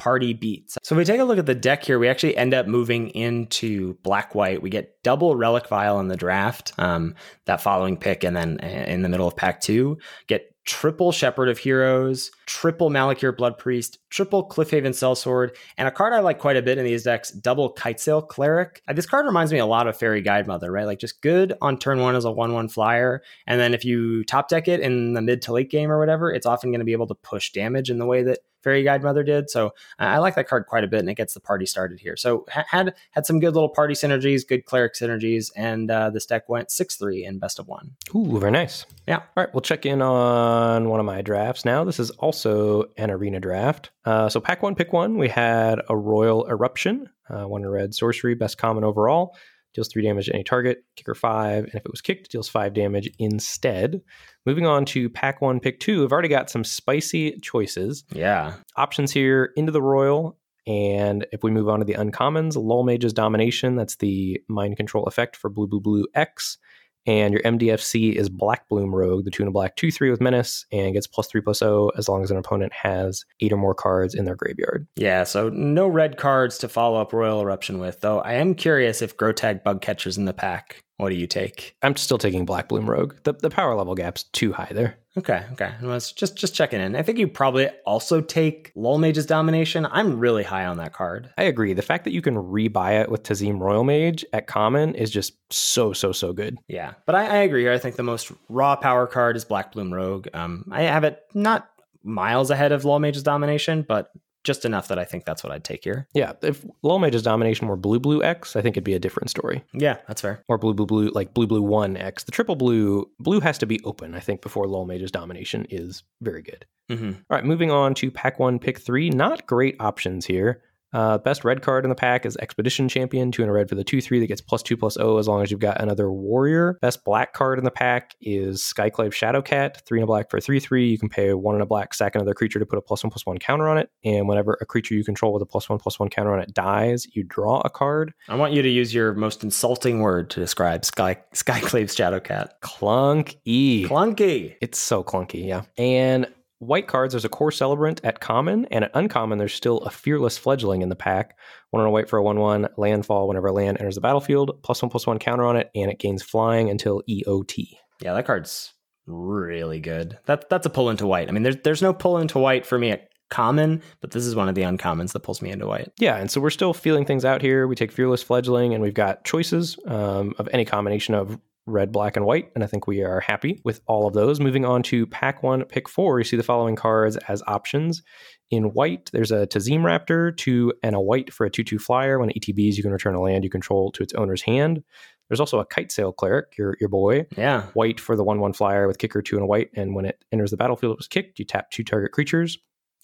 party beats. So if we take a look at the deck here, we actually end up moving into black white. We get double relic vial in the draft, um, that following pick, and then uh, in the middle of pack two, get triple Shepherd of Heroes, triple Malakir Blood Priest, triple Cliffhaven Sellsword, and a card I like quite a bit in these decks, double Kitesail Cleric. Uh, this card reminds me a lot of Fairy Guidemother, right? Like just good on turn one as a 1 1 flyer. And then if you top deck it in the mid to late game or whatever, it's often going to be able to push damage in the way that Fairy Guidemother did. So uh, I like that card quite a bit, and it gets the party started here. So had had some good little party synergies, good cleric synergies, and uh, this deck went six three in best of one. Ooh, very nice. Yeah. All right, we'll check in on one of my drafts now. This is also an arena draft. Uh, so pack one, pick one. We had a Roil Eruption, uh, one red sorcery, best common overall deals three damage to any target, kicker five, and if it was kicked, deals five damage instead. Moving on to pack one, pick two, I've already got some spicy choices. Yeah. Options here Into the Roil. And if we move on to the uncommons, Lullmage's Domination, that's the mind control effect for blue, blue, blue X. And your MDFC is Blackbloom Rogue, the two tuna black 2 3 with Menace, and gets plus 3 plus 0 as long as an opponent has eight or more cards in their graveyard. Yeah, so no red cards to follow up Roil Eruption with, though I am curious if Grotag Bug Catcher's in the pack. What do you take? I'm still taking Blackbloom Rogue. The, the power level gap's too high there. Okay, okay. Was just just checking in. I think you probably also take Lull Mage's Domination. I'm really high on that card. I agree. The fact that you can rebuy it with Tazeem Roilmage at common is just so so so good. Yeah, but I, I agree here. I think the most raw power card is Blackbloom Rogue. Um, I have it not miles ahead of Lullmage's Domination, but just enough that I think that's what I'd take here. Yeah, if Lullmage's Domination were blue blue X, I think it'd be a different story. Yeah, that's fair. Or blue blue blue like blue blue one X. The triple blue blue has to be open, I think, before Lullmage's Domination is very good. Mm-hmm. All right, moving on to pack one, pick three. Not great options here. Uh, best red card in the pack is Expedition Champion, two in a red for the 2 3 that gets plus 2 plus 0 as long as you've got another warrior. Best black card in the pack is Skyclave Shadowcat, 3 in a black for 3 3. You can pay 1 in a black, sack another creature to put a plus 1 plus 1 counter on it. And whenever a creature you control with a plus 1 plus 1 counter on it dies, you draw a card. I want you to use your most insulting word to describe Sky Skyclave's Shadowcat. Clunky. Clunky. It's so clunky, yeah. And white cards, there's a Kor Celebrant at common, and at uncommon, there's still a fearless fledgling in the pack. One on a white for a 1 1 landfall whenever a land enters the battlefield, plus one plus one counter on it, and it gains flying until EOT. Yeah, that card's really good. That that's a pull into white. I mean, there's there's no pull into white for me at common, but this is one of the uncommons that pulls me into white. Yeah, and so we're still feeling things out here. We take fearless fledgling, and we've got choices um, of any combination of red, black, and white. And I think we are happy with all of those. Moving on to pack one, pick four, you see the following cards as options. In white, there's a Tazeem Raptor, two and a white for a 2 2 flyer. When ETBs, you can return a land you control to its owner's hand. There's also a Kitesail Cleric, your, your boy. Yeah. White for the 1 1 flyer with kicker, two and a white. And when it enters the battlefield, it was kicked. You tap two target creatures.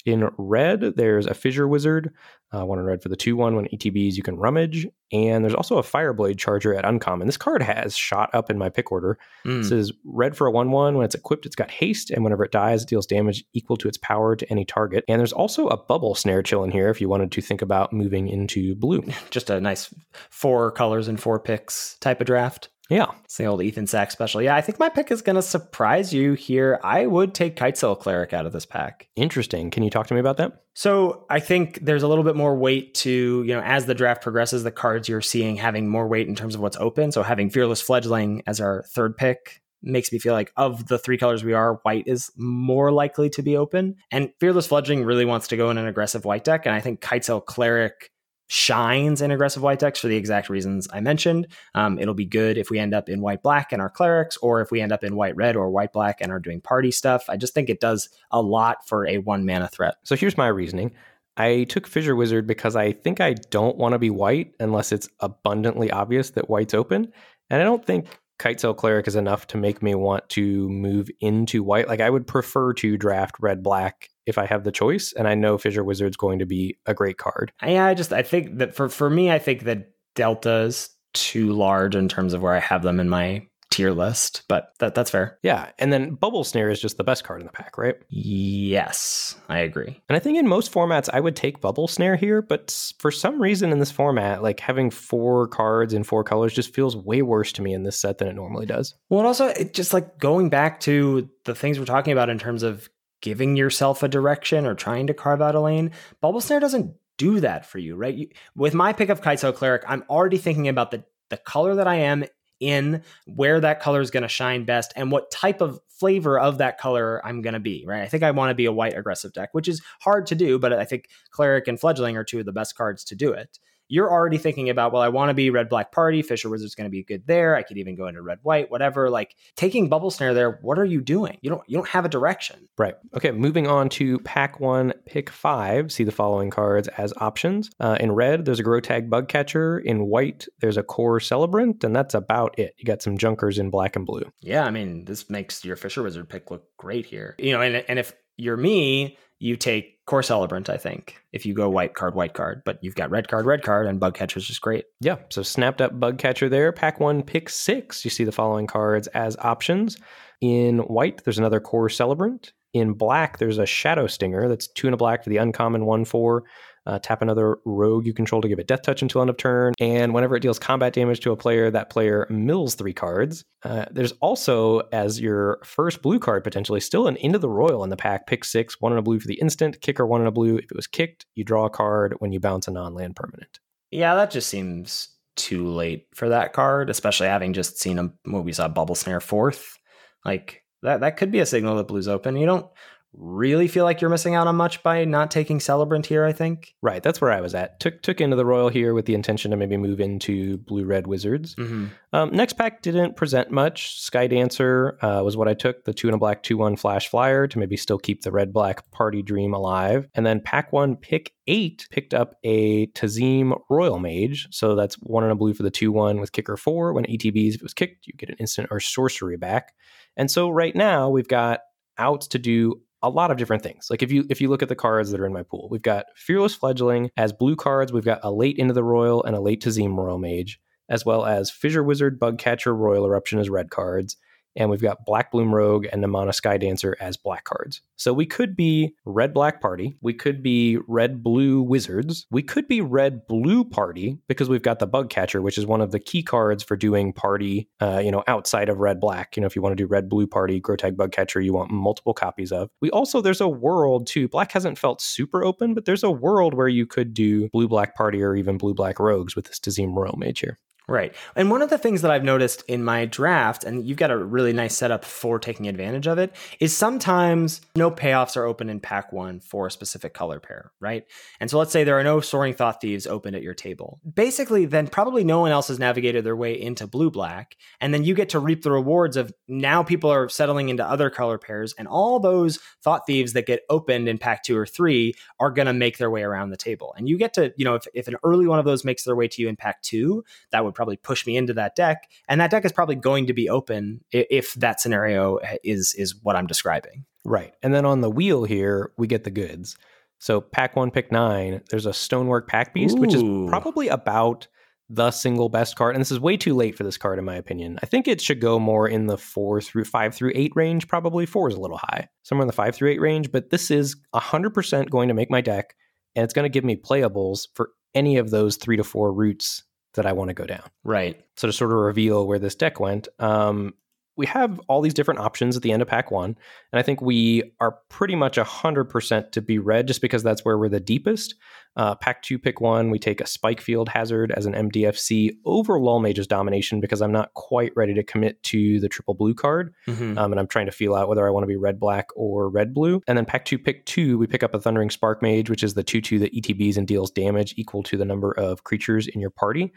In red, there's a Fissure Wizard, uh, one in red for the 2 1. When ETBs, you can rummage. And there's also a Fireblade Charger at uncommon. This card has shot up in my pick order. Mm. This is red for a 1 1. When it's equipped, it's got haste. And whenever it dies, it deals damage equal to its power to any target. And there's also a bubble snare chill in here if you wanted to think about moving into blue. Just a nice four colors and four picks type of draft. Yeah. It's the old Ethan Saks special. Yeah, I think my pick is going to surprise you here. I would take Kitesail Cleric out of this pack. Interesting. Can you talk to me about that? So I think there's a little bit more weight to, you know, as the draft progresses, the cards you're seeing having more weight in terms of what's open. So having Fearless Fledgling as our third pick makes me feel like of the three colors we are, white is more likely to be open. And Fearless Fledgling really wants to go in an aggressive white deck. And I think Kitesail Cleric shines in aggressive white decks for the exact reasons I mentioned. Um, it'll be good if we end up in white black and our clerics, or if we end up in white red or white black and are doing party stuff. I just think it does a lot for a one mana threat. So here's my reasoning. I took Fissure Wizard because I think I don't want to be white unless it's abundantly obvious that white's open. And I don't think Kitesail Cleric is enough to make me want to move into white. Like I would prefer to draft red black if I have the choice, and I know Fissure Wizard's going to be a great card. Yeah, I just I think that for for me, I think that Delta is too large in terms of where I have them in my tier list, but that that's fair. Yeah, and then Bubble Snare is just the best card in the pack, right? Yes, I agree. And I think in most formats I would take Bubble Snare here, but for some reason in this format, like having four cards in four colors just feels way worse to me in this set than it normally does. Well, and also it just like going back to the things we're talking about in terms of giving yourself a direction or trying to carve out a lane, Bubble Snare doesn't do that for you, right? You, with my pick of Kaito Cleric, I'm already thinking about the the color that I am in where that color is going to shine best and what type of flavor of that color I'm going to be, right? I think I want to be a white aggressive deck, which is hard to do, but I think Cleric and Fledgling are two of the best cards to do it you're already thinking about, well, I want to be red black party. Fissure Wizard's going to be good there. I could even go into red white, whatever. Like taking bubble snare there, what are you doing? You don't you don't have a direction. Right. Okay. Moving on to pack one, pick five. See the following cards as options. Uh, in red, there's a Grotag bug catcher. In white, there's a Kor Celebrant, and that's about it. You got some junkers in black and blue. Yeah, I mean, this makes your Fissure Wizard pick look great here. You know, and and if you're me, you take Kor Celebrant, I think, if you go white card, white card, but you've got red card, red card, and bug catcher is just great. Yeah, so snapped up bug catcher there. Pack one, pick six. You see the following cards as options. In white, there's another Kor Celebrant. In black, there's a Shadow Stinger. That's two and a black for the uncommon 1 4. Uh, tap another rogue you control to give it death touch until end of turn. And whenever it deals combat damage to a player, that player mills three cards. Uh, there's also, as your first blue card potentially, still an Into the Roil in the pack. Pick six, one in a blue for the instant, kicker one in a blue. If it was kicked, you draw a card when you bounce a non land permanent. Yeah, that just seems too late for that card, especially having just seen a, what we saw Bubble Snare fourth. Like, that, that could be a signal that blue's open. You don't really feel like you're missing out on much by not taking Celebrant here, I think. Right, that's where I was at. Took took Into the Roil here with the intention to maybe move into Blue Red Wizards. Mm-hmm. Um, next pack didn't present much. Sky Dancer uh, was what I took, the two and a black 2 1 Flash Flyer to maybe still keep the red black party dream alive. And then pack one, pick eight, picked up a Tazim Royal Mage. So that's one and a blue for the 2 1 with kicker four. When ETBs, if it was kicked, you get an instant or sorcery back. And so right now we've got outs to do a lot of different things. Like if you if you look at the cards that are in my pool, we've got Fearless Fledgling as blue cards. We've got a late Into the Roil and a late Tazeem Roilmage, as well as Fissure Wizard, Bugcatcher, Roil Eruption as red cards, and we've got Black Bloom Rogue and Nimana Sky Dancer as black cards. So we could be red black party, we could be red blue wizards, we could be red blue party because we've got the bug catcher, which is one of the key cards for doing party. Uh, you know, outside of red black. You know, if you want to do red blue party, Grotag bug catcher, you want multiple copies of. We also there's a world too. Black hasn't felt super open, but there's a world where you could do blue black party or even blue black rogues with this Tazeem Roilmage here. Right. And one of the things that I've noticed in my draft, and you've got a really nice setup for taking advantage of it, is sometimes no payoffs are open in pack one for a specific color pair, right? And so let's say there are no Soaring Thought Thieves open at your table. Basically, then probably no one else has navigated their way into blue black. And then you get to reap the rewards of now people are settling into other color pairs, and all those Thought Thieves that get opened in pack two or three are going to make their way around the table. And you get to, you know, if, if an early one of those makes their way to you in pack two, that would probably push me into that deck, and that deck is probably going to be open if that scenario eh, is is what I'm describing. Right, and then on the wheel here we get the goods. So pack one, pick nine. There's a Stonework Pack Beast, Ooh. which is probably about the single best card. And this is way too late for this card, in my opinion. I think it should go more in the four through five through eight range. Probably four is a little high, somewhere in the five through eight range. But this is 100% going to make my deck, and it's going to give me playables for any of those three to four routes that I want to go down. Right. So to sort of reveal where this deck went, um, we have all these different options at the end of pack one. And I think we are pretty much 100% to be red just because that's where we're the deepest. Uh, pack two, pick one, we take a Spike Field Hazard as an MDFC over Lullmage's domination because I'm not quite ready to commit to the triple blue card. Mm-hmm. Um, and I'm trying to feel out whether I want to be red black or red blue. And then pack two, pick two, we pick up a Thundering Spark Mage, which is the 2 2 that ETBs and deals damage equal to the number of creatures in your party.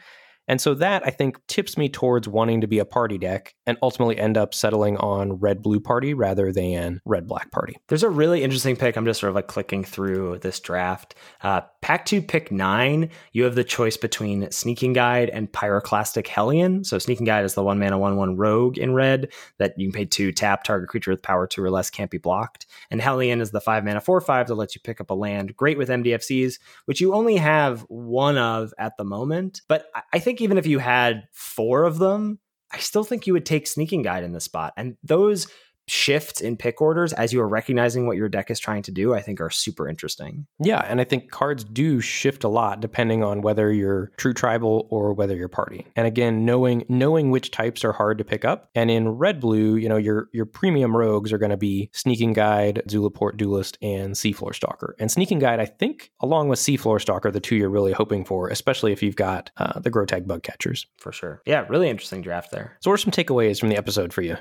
And so that I think tips me towards wanting to be a party deck and ultimately end up settling on red blue party rather than red black party. There's a really interesting pick. I'm just sort of like clicking through this draft. Uh, pack two, pick nine. You have the choice between Sneaking Guide and Pyroclastic Hellion. So Sneaking Guide is the one mana, one, one rogue in red that you can pay two, tap, target creature with power two or less can't be blocked. And Hellion is the five mana, four, five that lets you pick up a land. Great with MDFCs, which you only have one of at the moment. But I think even if you had four of them, I still think you would take Sneaking Guide in the spot. And those shifts in pick orders as you are recognizing what your deck is trying to do, I think are super interesting. Yeah, and I think cards do shift a lot depending on whether you're true tribal or whether you're party. And again, knowing knowing which types are hard to pick up. And in red blue, you know, your your premium rogues are going to be Sneaking Guide, Zulaport Duelist, and Seafloor Stalker. And Sneaking Guide, I think, along with Seafloor Stalker, the two you're really hoping for, especially if you've got uh, the Grotag Bug Catchers. For sure. Yeah, really interesting draft there. So what are some takeaways from the episode for you?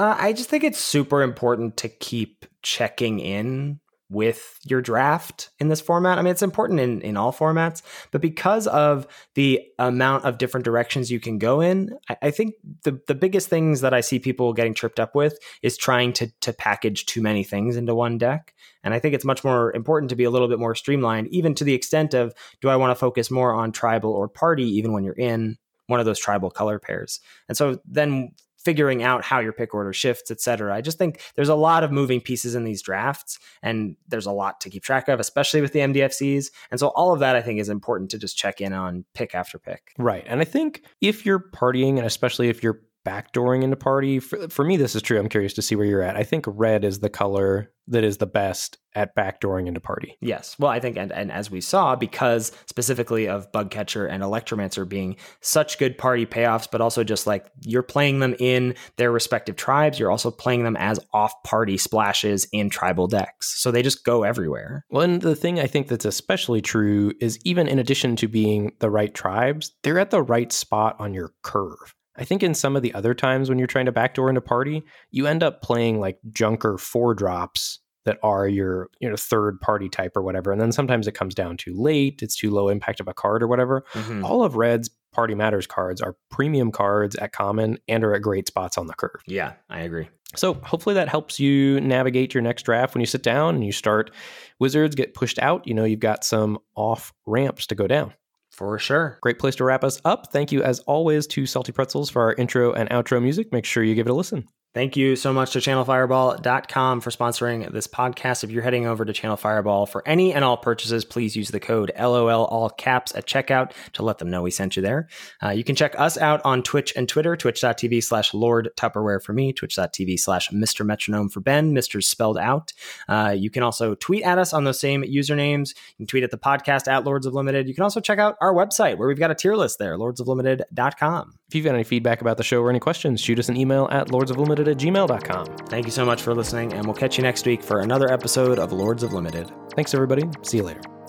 Uh, I just think it's super important to keep checking in with your draft in this format. I mean, it's important in, in all formats, but because of the amount of different directions you can go in, I, I, think the, the biggest things that I see people getting tripped up with is trying to, to package too many things into one deck. And I think it's much more important to be a little bit more streamlined, even to the extent of do I want to focus more on tribal or party, even when you're in one of those tribal color pairs. And so then figuring out how your pick order shifts, et cetera. I just think there's a lot of moving pieces in these drafts, and there's a lot to keep track of, especially with the MDFCs. And so all of that I think is important to just check in on pick after pick. Right. And I think if you're partying, and especially if you're backdooring into party. For, for me, this is true. I'm curious to see where you're at. I think red is the color that is the best at backdooring into party. Yes. Well, I think, and, and as we saw, because specifically of Bugcatcher and Electromancer being such good party payoffs, but also just like you're playing them in their respective tribes, you're also playing them as off party splashes in tribal decks. So they just go everywhere. Well, and the thing I think that's especially true is even in addition to being the right tribes, they're at the right spot on your curve. I think in some of the other times when you're trying to backdoor into party, you end up playing like junker four drops that are your you know third party type or whatever and then sometimes it comes down too late it's too low impact of a card or whatever. Mm-hmm. all of red's party matters cards are premium cards at common and are at great spots on the curve. Yeah i agree. So hopefully that helps you navigate your next draft. When you sit down and you start wizards get pushed out you know you've got some off ramps to go down for sure. Great place to wrap us up. Thank you, as always, to Salty Pretzels for our intro and outro music. Make sure you give it a listen. Thank you so much to channelfireball.com for sponsoring this podcast. If you're heading over to Channel Fireball for any and all purchases, please use the code LOL all caps at checkout to let them know we sent you there. Uh, you can check us out on Twitch and Twitter, twitch.tv slash Lord Tupperware for me, twitch.tv slash Mr. Metronome for Ben, Mr. spelled out. Uh, you can also tweet at us on those same usernames. You can tweet at the podcast at Lords of Limited. You can also check out our website where we've got a tier list there, lordsoflimited.com. If you've got any feedback about the show or any questions, shoot us an email at lordsoflimited at gmail.com. Thank you so much for listening, and we'll catch you next week for another episode of Lords of Limited. Thanks, everybody. See you later.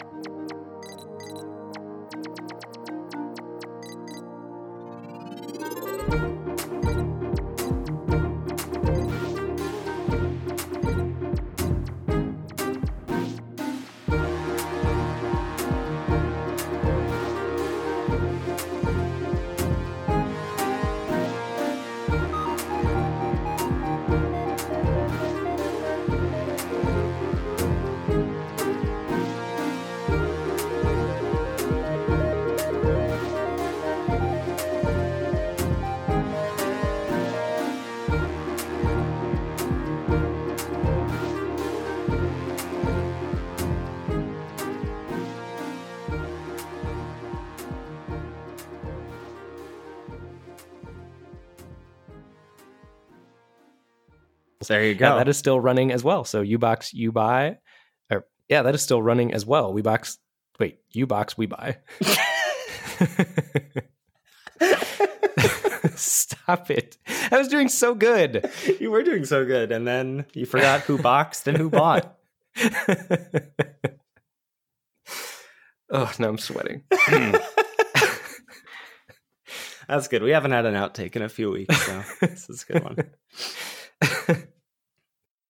You go. Yeah, that is still running as well. So Ubox, you buy, or yeah, that is still running as well. We box, wait, Ubox, we buy. Stop it. I was doing so good. you were doing so good. And then you forgot who boxed and who bought. oh, now I'm sweating. That's good. We haven't had an outtake in a few weeks, so this is a good one.